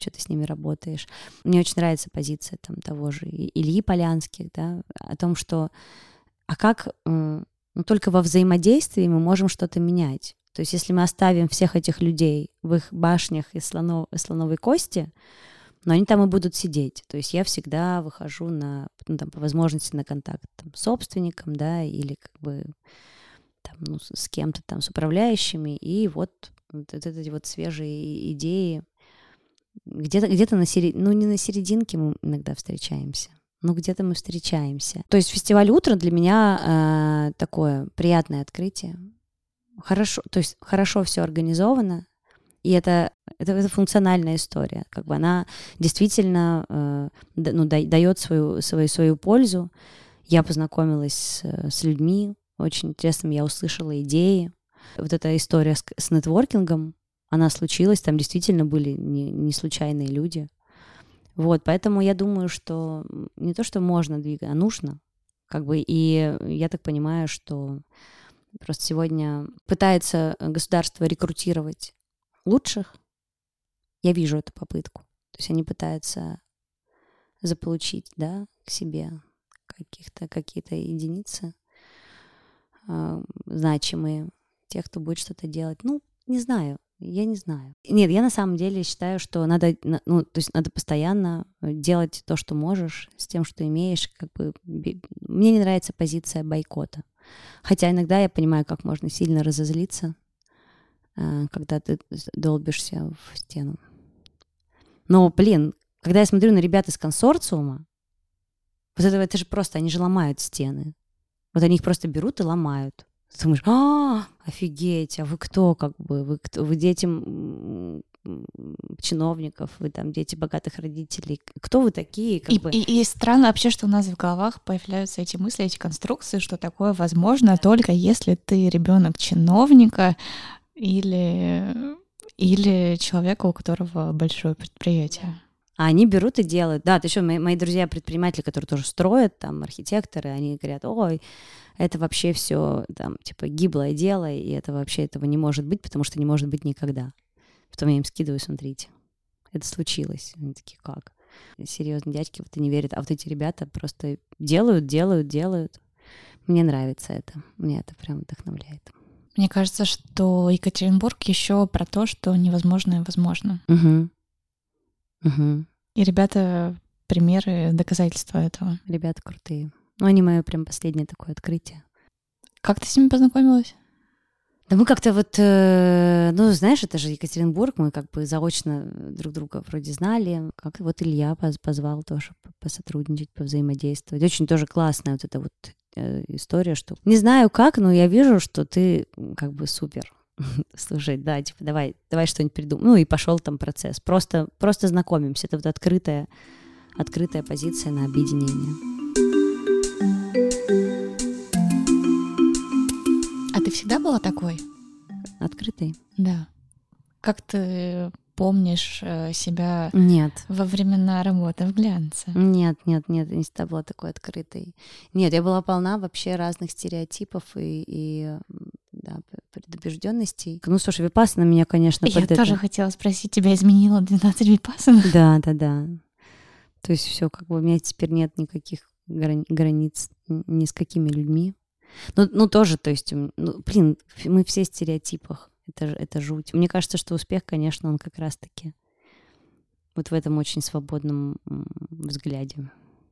что ты с ними работаешь. Мне очень нравится позиция там того же Ильи Полянских, да, о том, что а как ну, только во взаимодействии мы можем что-то менять. То есть если мы оставим всех этих людей в их башнях из слонов, слоновой кости, но они там и будут сидеть. То есть я всегда выхожу на, ну, там, по возможности на контакт там, с собственником, да, или как бы там, ну, с кем-то там, с управляющими, и вот, вот эти вот свежие идеи где-то где на середине, ну не на серединке мы иногда встречаемся, но где-то мы встречаемся. То есть фестиваль утра для меня э, такое приятное открытие. Хорошо, то есть хорошо все организовано, и это, это, это функциональная история. Как бы она действительно э, ну, да, дает свою, свою, свою пользу. Я познакомилась с, с людьми, очень интересными, я услышала идеи. Вот эта история с, с нетворкингом, она случилась, там действительно были не, не случайные люди. Вот, поэтому я думаю, что не то, что можно двигать, а нужно. Как бы, и я так понимаю, что просто сегодня пытается государство рекрутировать лучших. Я вижу эту попытку. То есть они пытаются заполучить, да, к себе каких-то какие-то единицы э, значимые, тех, кто будет что-то делать. Ну, не знаю. Я не знаю. Нет, я на самом деле считаю, что надо, ну, то есть надо постоянно делать то, что можешь, с тем, что имеешь. Как бы мне не нравится позиция бойкота. Хотя иногда я понимаю, как можно сильно разозлиться, э, когда ты долбишься в стену. Но, блин, когда я смотрю на ребят из консорциума, вот это, это же просто, они же ломают стены. Вот они их просто берут и ломают. Ты думаешь, а, офигеть, а вы кто, как бы, вы, кто, вы дети чиновников, вы там дети богатых родителей. Кто вы такие? Как и, бы? и, и странно вообще, что у нас в головах появляются эти мысли, эти конструкции, что такое возможно только если ты ребенок чиновника или, или человека, у которого большое предприятие. А они берут и делают. Да, ты еще мои, мои друзья предприниматели, которые тоже строят, там архитекторы, они говорят, ой, это вообще все там типа гиблое дело, и это вообще этого не может быть, потому что не может быть никогда. Потом я им скидываю, смотрите, это случилось. Они такие, как? Серьезно, дядьки в это не верят. А вот эти ребята просто делают, делают, делают. Мне нравится это. Мне это прям вдохновляет. Мне кажется, что Екатеринбург еще про то, что невозможное возможно. Угу. Угу. И ребята примеры, доказательства этого. Ребята крутые. Ну, они мое прям последнее такое открытие. Как ты с ними познакомилась? Да мы как-то вот, э, ну, знаешь, это же Екатеринбург, мы как бы заочно друг друга вроде знали. Как вот Илья позвал тоже посотрудничать, повзаимодействовать. Очень тоже классная вот эта вот э, история, что не знаю как, но я вижу, что ты как бы супер. Слушай, да, типа, давай, давай что-нибудь придумаем. Ну и пошел там процесс. Просто, просто знакомимся. Это вот открытая, открытая позиция на объединение. А ты всегда была такой? Открытой? Да. Как ты помнишь э, себя Нет. во времена работы в глянце? Нет, нет, нет, я не всегда была такой открытой. Нет, я была полна вообще разных стереотипов и, и да, предубежденностей. Ну, слушай, Випассана меня, конечно, Я под это- тоже хотела спросить, тебя изменило 12 випассана? Да, да, да. То есть все, как бы у меня теперь нет никаких грани- границ ни с какими людьми. Ну, ну тоже, то есть, ну, блин, мы все в стереотипах. Это, это жуть. Мне кажется, что успех, конечно, он как раз-таки вот в этом очень свободном взгляде.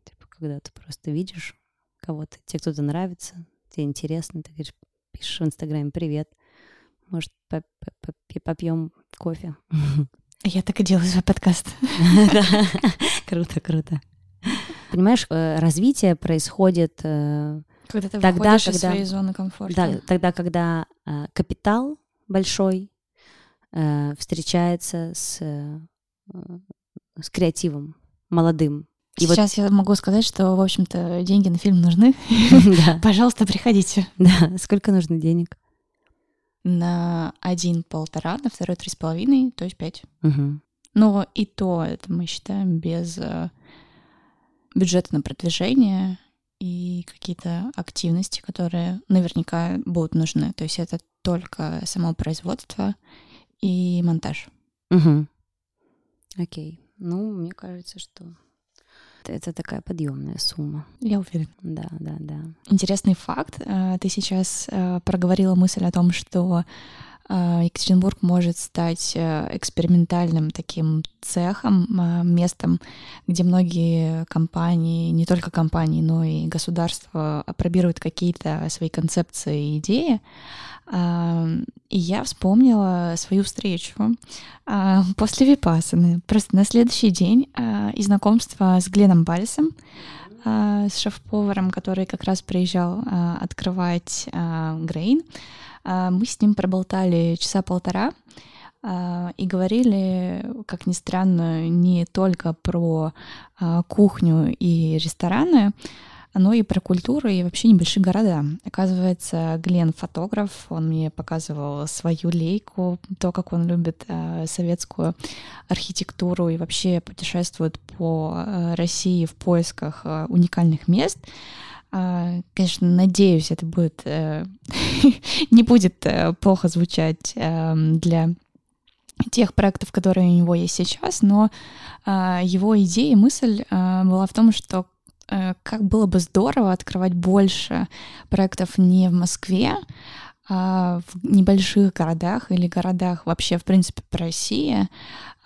Типа, когда ты просто видишь кого-то, тебе кто-то нравится, тебе интересно, ты говоришь, пишешь в Инстаграме «Привет, может, попьем кофе?» Я так и делаю свой подкаст. Круто, круто. Понимаешь, э, развитие происходит э, Когда ты Тогда, выходишь из когда- своей зоны комфорта. да, тогда, когда э, капитал большой встречается с, с креативом молодым. И вот- Сейчас я могу сказать, что, в общем-то, деньги на фильм нужны. Да, Пожалуйста, приходите. да. Сколько нужно денег? На один полтора, на второй три с половиной, то есть пять. Мгм. Но и то это мы считаем без э, бюджета на продвижение и какие-то активности, которые наверняка будут нужны. То есть это только само производство и монтаж. Мгм. Окей. Ну, мне кажется, что это- такая подъемная сумма. Я уверена. Да, да, да. Интересный факт. э, Ты сейчас э, проговорила мысль о том, что э, Екатеринбург может стать экспериментальным таким цехом, местом, где многие компании, не только компании, но и государства опробируют какие-то свои концепции и идеи. И я вспомнила свою встречу а, после Випасаны. Просто на следующий день а, и знакомство с Гленом Бальсом, а, с шеф-поваром, который как раз приезжал открывать Грейн. Мы с ним проболтали часа полтора и говорили, как ни странно, не только про кухню и рестораны, но и про культуру и вообще небольшие города. Оказывается, Глен фотограф, он мне показывал свою лейку, то, как он любит а, советскую архитектуру и вообще путешествует по а, России в поисках а, уникальных мест. А, Конечно, надеюсь, это будет э, не будет э, плохо звучать эм, для тех проектов, которые у него есть сейчас, но а, его идея и мысль а, была в том, что э, как было бы здорово открывать больше проектов не в Москве, а в небольших городах или городах вообще, в принципе, по России.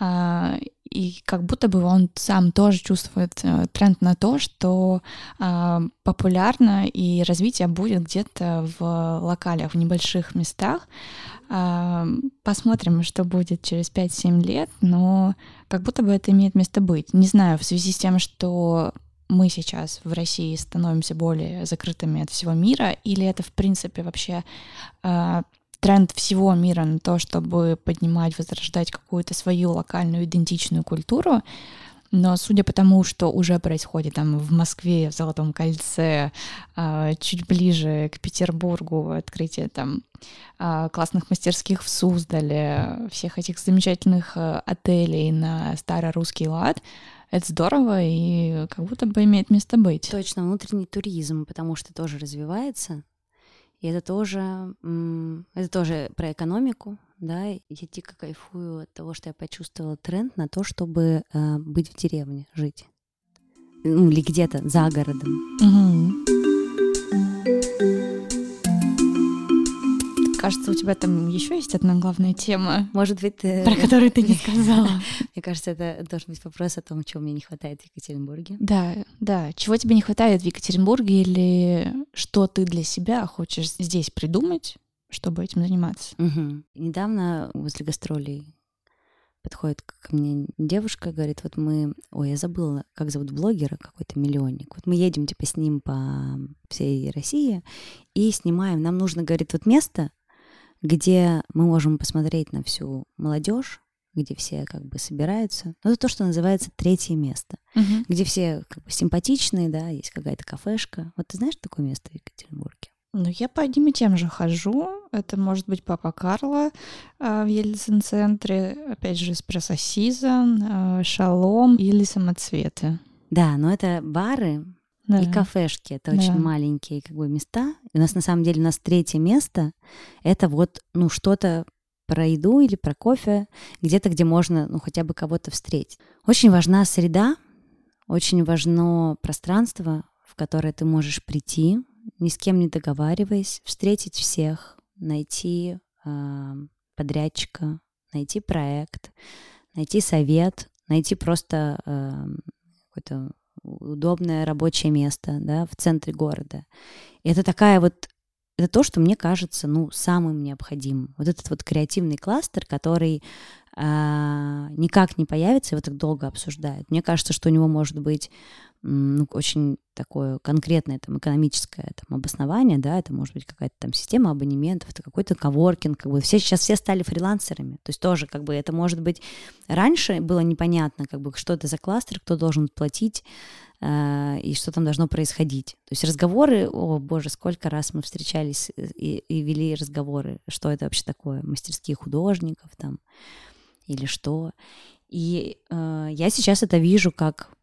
А, И как будто бы он сам тоже чувствует э, тренд на то, что а, популярно и развитие будет где-то в локалях, в небольших местах. А, Посмотрим, что будет через 5-7 лет, но как будто бы это имеет место быть. Не знаю, в связи с тем, что мы сейчас в России становимся более закрытыми от всего мира, или это, в принципе, вообще а, тренд всего мира на то, чтобы поднимать, возрождать какую-то свою локальную идентичную культуру. Но судя по тому, что уже происходит там в Москве, в Золотом кольце, а, чуть ближе к Петербургу, открытие там а, классных мастерских в Суздале, всех этих замечательных а, отелей на старорусский лад, это здорово и как будто бы имеет место быть. Точно, внутренний туризм, потому что тоже развивается. И это тоже, это тоже про экономику, да, я дико кайфую от того, что я почувствовала тренд на то, чтобы э, быть в деревне, жить. Ну, или где-то за городом. Мгм. Кажется, у тебя там еще есть одна главная тема, Может быть, ты... про которую ты не сказала. Мне кажется, это должен быть вопрос о том, чего мне не хватает в Екатеринбурге. Да, да. Чего тебе не хватает в Екатеринбурге или что ты для себя хочешь здесь придумать, чтобы этим заниматься? Мгм. Недавно возле гастролей подходит ко мне девушка говорит, вот мы... Ой, я забыла, как зовут блогера, какой-то миллионник. Вот мы едем, типа, с ним по всей России и снимаем. Нам нужно, говорит, вот место, где мы можем посмотреть на всю молодежь, где все как бы собираются. Ну, это то, что называется третье место, где все как бы симпатичные, да, есть какая-то кафешка. Вот ты знаешь такое место в Екатеринбурге? Ну, я по одним и тем же хожу. Это может быть Папа Карло э, в Ельцин-центре, опять же, Эспрессо Сизон, э, Шалом или Самоцветы. Да, но это бары Да. и кафешки. Это Да. очень маленькие как бы места. И у нас на самом деле у нас третье место — это вот ну что-то про еду или про кофе, где-то, где можно ну хотя бы кого-то встретить. Очень важна среда, очень важно пространство, в которое ты можешь прийти, ни с кем не договариваясь, встретить всех, найти а, подрядчика, найти проект, найти совет, найти просто а, какое-то удобное рабочее место да, в центре города. И это такая вот это то, что мне кажется, ну, самым необходимым. Вот этот вот креативный кластер, который а, никак не появится, его так долго обсуждают. Мне кажется, что у него может быть ну, очень такое конкретное там, экономическое там, обоснование, да, это может быть какая-то там система абонементов, это какой-то коворкинг, как бы все сейчас все стали фрилансерами, то есть тоже как бы это может быть раньше было непонятно, как бы что это за кластер, кто должен платить э, и что там должно происходить. То есть разговоры, о боже, сколько раз мы встречались э, и, и вели разговоры, что это вообще такое, мастерские художников там или что. И э, я сейчас это вижу как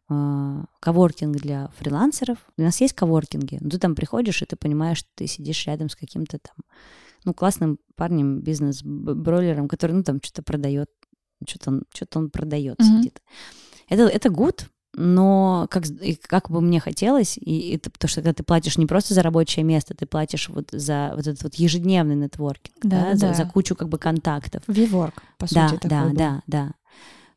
коворкинг для фрилансеров. У нас есть коворкинги, но ты там приходишь, и ты понимаешь, что ты сидишь рядом с каким-то там, ну, классным парнем, бизнес-бройлером, который, ну, там, что-то продает, что-то он, что-то он продает, Мгм. сидит. Это, это good, но как, и как бы мне хотелось, и это потому что когда ты платишь не просто за рабочее место, ты платишь вот за вот этот вот ежедневный нетворкинг, Да, да, за, да. за кучу как бы контактов. Виворк, по Да, сути, такой да, был. да, да.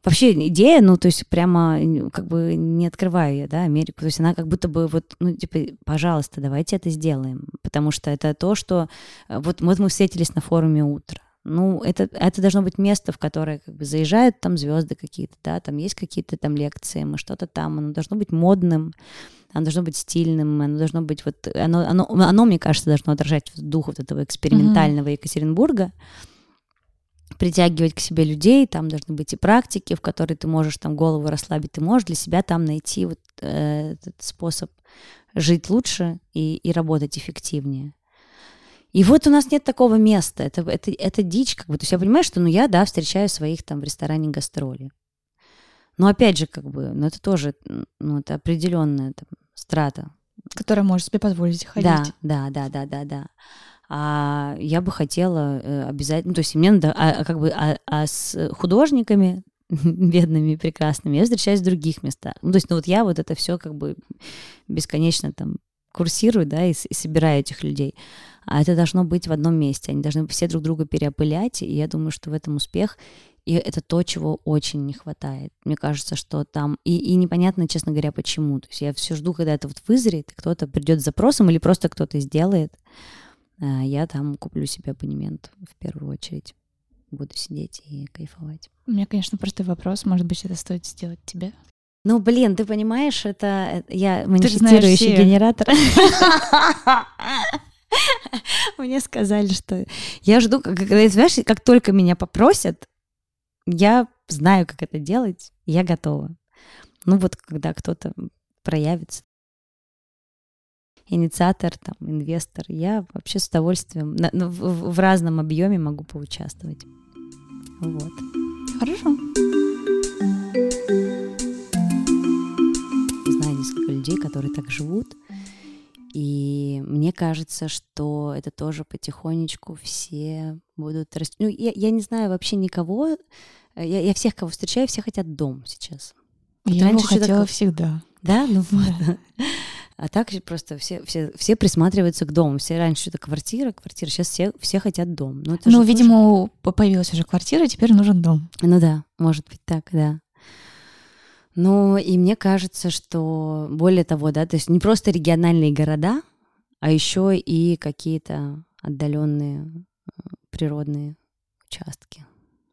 Вообще идея, ну, то есть прямо как бы не открываю я, да, Америку. То есть она как будто бы вот, ну, типа, пожалуйста, давайте это сделаем. Потому что это то, что... э, Вот, вот мы встретились на форуме «Утро». Ну, это, это должно быть место, в которое как бы заезжают там звезды какие-то, да, там есть какие-то там лекции, мы что-то там, оно должно быть модным, оно должно быть стильным, оно должно быть вот, оно, оно, оно мне кажется, должно отражать дух вот этого экспериментального Екатеринбурга, притягивать к себе людей, там должны быть и практики, в которые ты можешь там голову расслабить, ты можешь для себя там найти вот э, этот способ жить лучше и, и работать эффективнее. И вот у нас нет такого места, это, это, это дичь, как бы, то есть я понимаю, что, ну, я, да, встречаю своих там в ресторане гастроли. Но опять же, как бы, ну, это тоже, ну, это определенная там страта Которая может себе позволить ходить. да, да, да, да, да, да. А я бы хотела э, обязательно, ну, то есть мне надо, а, как бы, а, а с художниками бедными прекрасными я встречаюсь в других местах. Ну, то есть, ну, вот я вот это все как бы бесконечно там курсирую, да, и, и собираю этих людей. А это должно быть в одном месте. Они должны все друг друга переопылять, и я думаю, что в этом успех. И это то, чего очень не хватает. Мне кажется, что там... И, и непонятно, честно говоря, почему. То есть я все жду, когда это вот вызрет, и кто-то придет с запросом, или просто кто-то сделает. А Я там куплю себе абонемент в первую очередь. Буду сидеть и кайфовать. У меня, конечно, простой вопрос. Может быть, это стоит сделать тебе? Ну, блин, ты понимаешь, это это- я манифестирующий генератор. Мне сказали, что я жду, когда, знаешь, как только меня попросят, я знаю, как это делать, я готова. Ну вот, когда кто-то проявится, инициатор, там, инвестор, я вообще с удовольствием на- ну, в, в- в разном объеме могу поучаствовать. Вот. Хорошо. знаю несколько людей, которые так живут. И мне кажется, что это тоже потихонечку все будут расти. Ну, я, я не знаю вообще никого. Я, я всех, кого встречаю, все хотят дом сейчас. Вот Я его хотела как- всегда. Да, ну вот. А так просто все, все, все присматриваются к дому. Все раньше что-то квартира, квартира. Сейчас все, все хотят дом. Ну, это же Ну, тоже- видимо, у- появилась уже квартира, теперь нужен дом. Ну да, может быть так, да. Ну, и мне кажется, что более того, да, то есть не просто региональные города, а еще и какие-то отдаленные природные участки.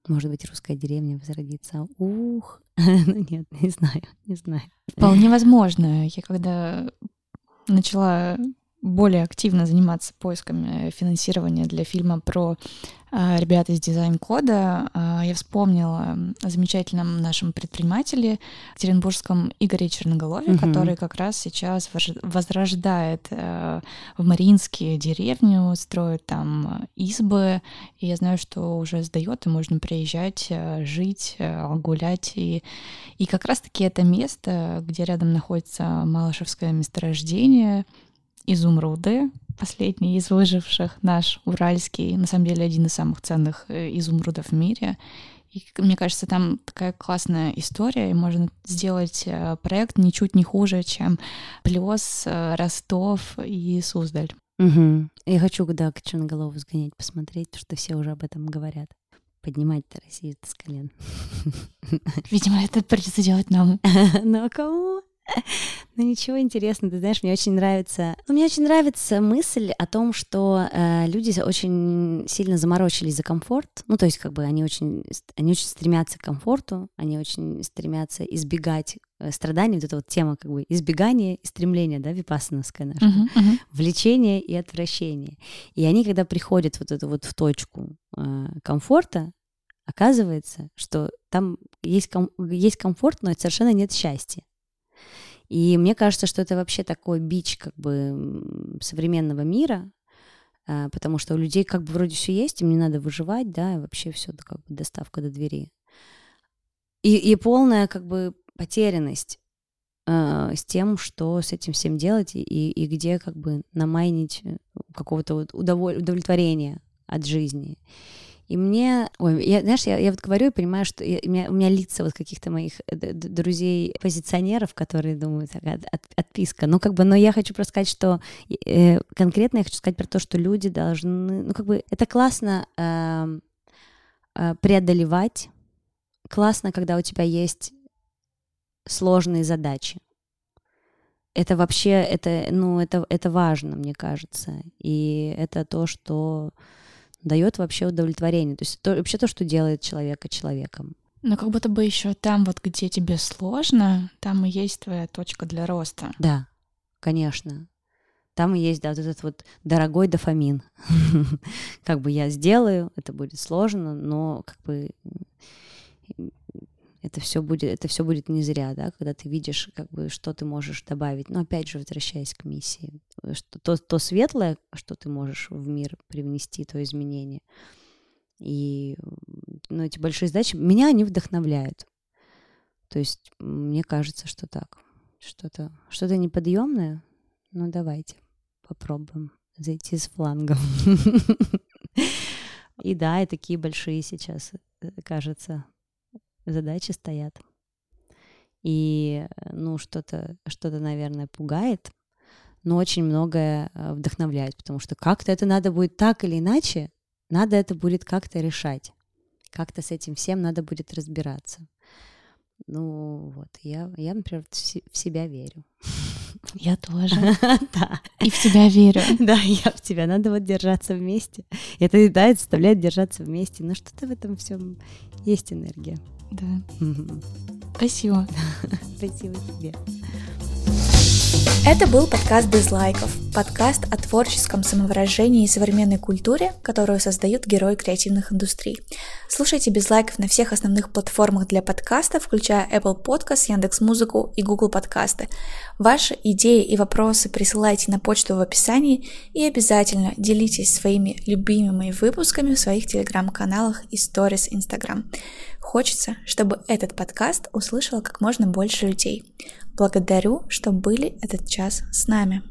Может быть, русская деревня возродится. Ух, ну нет, не знаю, не знаю. Вполне возможно. Я когда начала более активно заниматься поисками финансирования для фильма про а, ребят из дизайн-кода, а, я вспомнила о замечательном нашем предпринимателе Екатеринбургском Игоре Черноголове, угу. который как раз сейчас возрождает э, в Мариинске деревню, строит там избы, и я знаю, что уже сдает, и можно приезжать, э, жить, э, гулять, и, и как раз-таки это место, где рядом находится Малышевское месторождение, изумруды, последний из выживших, наш уральский, на самом деле один из самых ценных э, изумрудов в мире. И мне кажется, там такая классная история, и можно сделать э, проект ничуть не хуже, чем Плес, э, Ростов и Суздаль. Угу. Я хочу, да, к Черноголову сгонять, посмотреть, что все уже об этом говорят. Поднимать-то Россию с колен. Видимо, это придется делать нам. Ну а кому? Ну ничего интересного, ты знаешь, мне очень нравится. Ну, мне очень нравится мысль о том, что э, люди очень сильно заморочились за комфорт. Ну, то есть, как бы они очень, они очень стремятся к комфорту, они очень стремятся избегать э, страданий. Вот эта вот тема как бы избегания и стремления, да, випассановская наша, uh-huh, uh-huh. влечение и отвращение. И они, когда приходят вот эту вот в точку э, комфорта, оказывается, что там есть, ком- есть комфорт, но совершенно нет счастья. И мне кажется, что это вообще такой бич как бы современного мира, а, потому что у людей как бы вроде все есть, им не надо выживать, да, и вообще все как бы доставка до двери. И, и полная как бы потерянность э, с тем, что с этим всем делать и, и где как бы намайнить э, какого-то вот удоволь- удовлетворения от жизни. И мне, ой, я, знаешь, я, я вот говорю и понимаю, что я, у, меня, у меня лица вот каких-то моих э, друзей позиционеров, которые думают, от, от, отписка. Ну, как бы, но я хочу просто сказать, что э, конкретно я хочу сказать про то, что люди должны, ну, как бы, это классно э, э, преодолевать, классно, когда у тебя есть сложные задачи. Это вообще, это, ну, это, это важно, мне кажется. И это то, что дает вообще удовлетворение. То есть это вообще то, что делает человека человеком. Но как будто бы еще там, вот где тебе сложно, там и есть твоя точка для роста. Да, конечно. Там и есть, да, вот этот вот дорогой дофамин. Как бы я сделаю, это будет сложно, но как бы это все будет, это все будет не зря, да, когда ты видишь, как бы, что ты можешь добавить. Но опять же, возвращаясь к миссии, что то, то светлое, что ты можешь в мир привнести, то изменение. И ну, эти большие задачи, меня они вдохновляют. То есть мне кажется, что так. Что-то что неподъемное. Ну, давайте попробуем зайти с флангом. И да, и такие большие сейчас, э, кажется, задачи стоят. И, ну, что-то, что-то, наверное, пугает, но очень многое э, вдохновляет, потому что как-то это надо будет так или иначе, надо это будет как-то решать. Как-то с этим всем надо будет разбираться. Ну вот, я, я например, в себя верю. Я тоже. Да. И в тебя верю. Да, я в тебя. Надо вот держаться вместе. Это, да, это заставляет держаться вместе. Но что-то в этом всем есть энергия. Да. Спасибо. Спасибо тебе. Это был подкаст без лайков, подкаст о творческом самовыражении и современной культуре, которую создают герои креативных индустрий. Слушайте без лайков на всех основных платформах для подкастов, включая Apple Podcast, Яндекс.Музыку и Google Подкасты. Ваши идеи и вопросы присылайте на почту в описании и обязательно делитесь своими любимыми выпусками в своих телеграм-каналах и сторис Instagram. Хочется, чтобы этот подкаст услышало как можно больше людей. Благодарю, что были этот час с нами.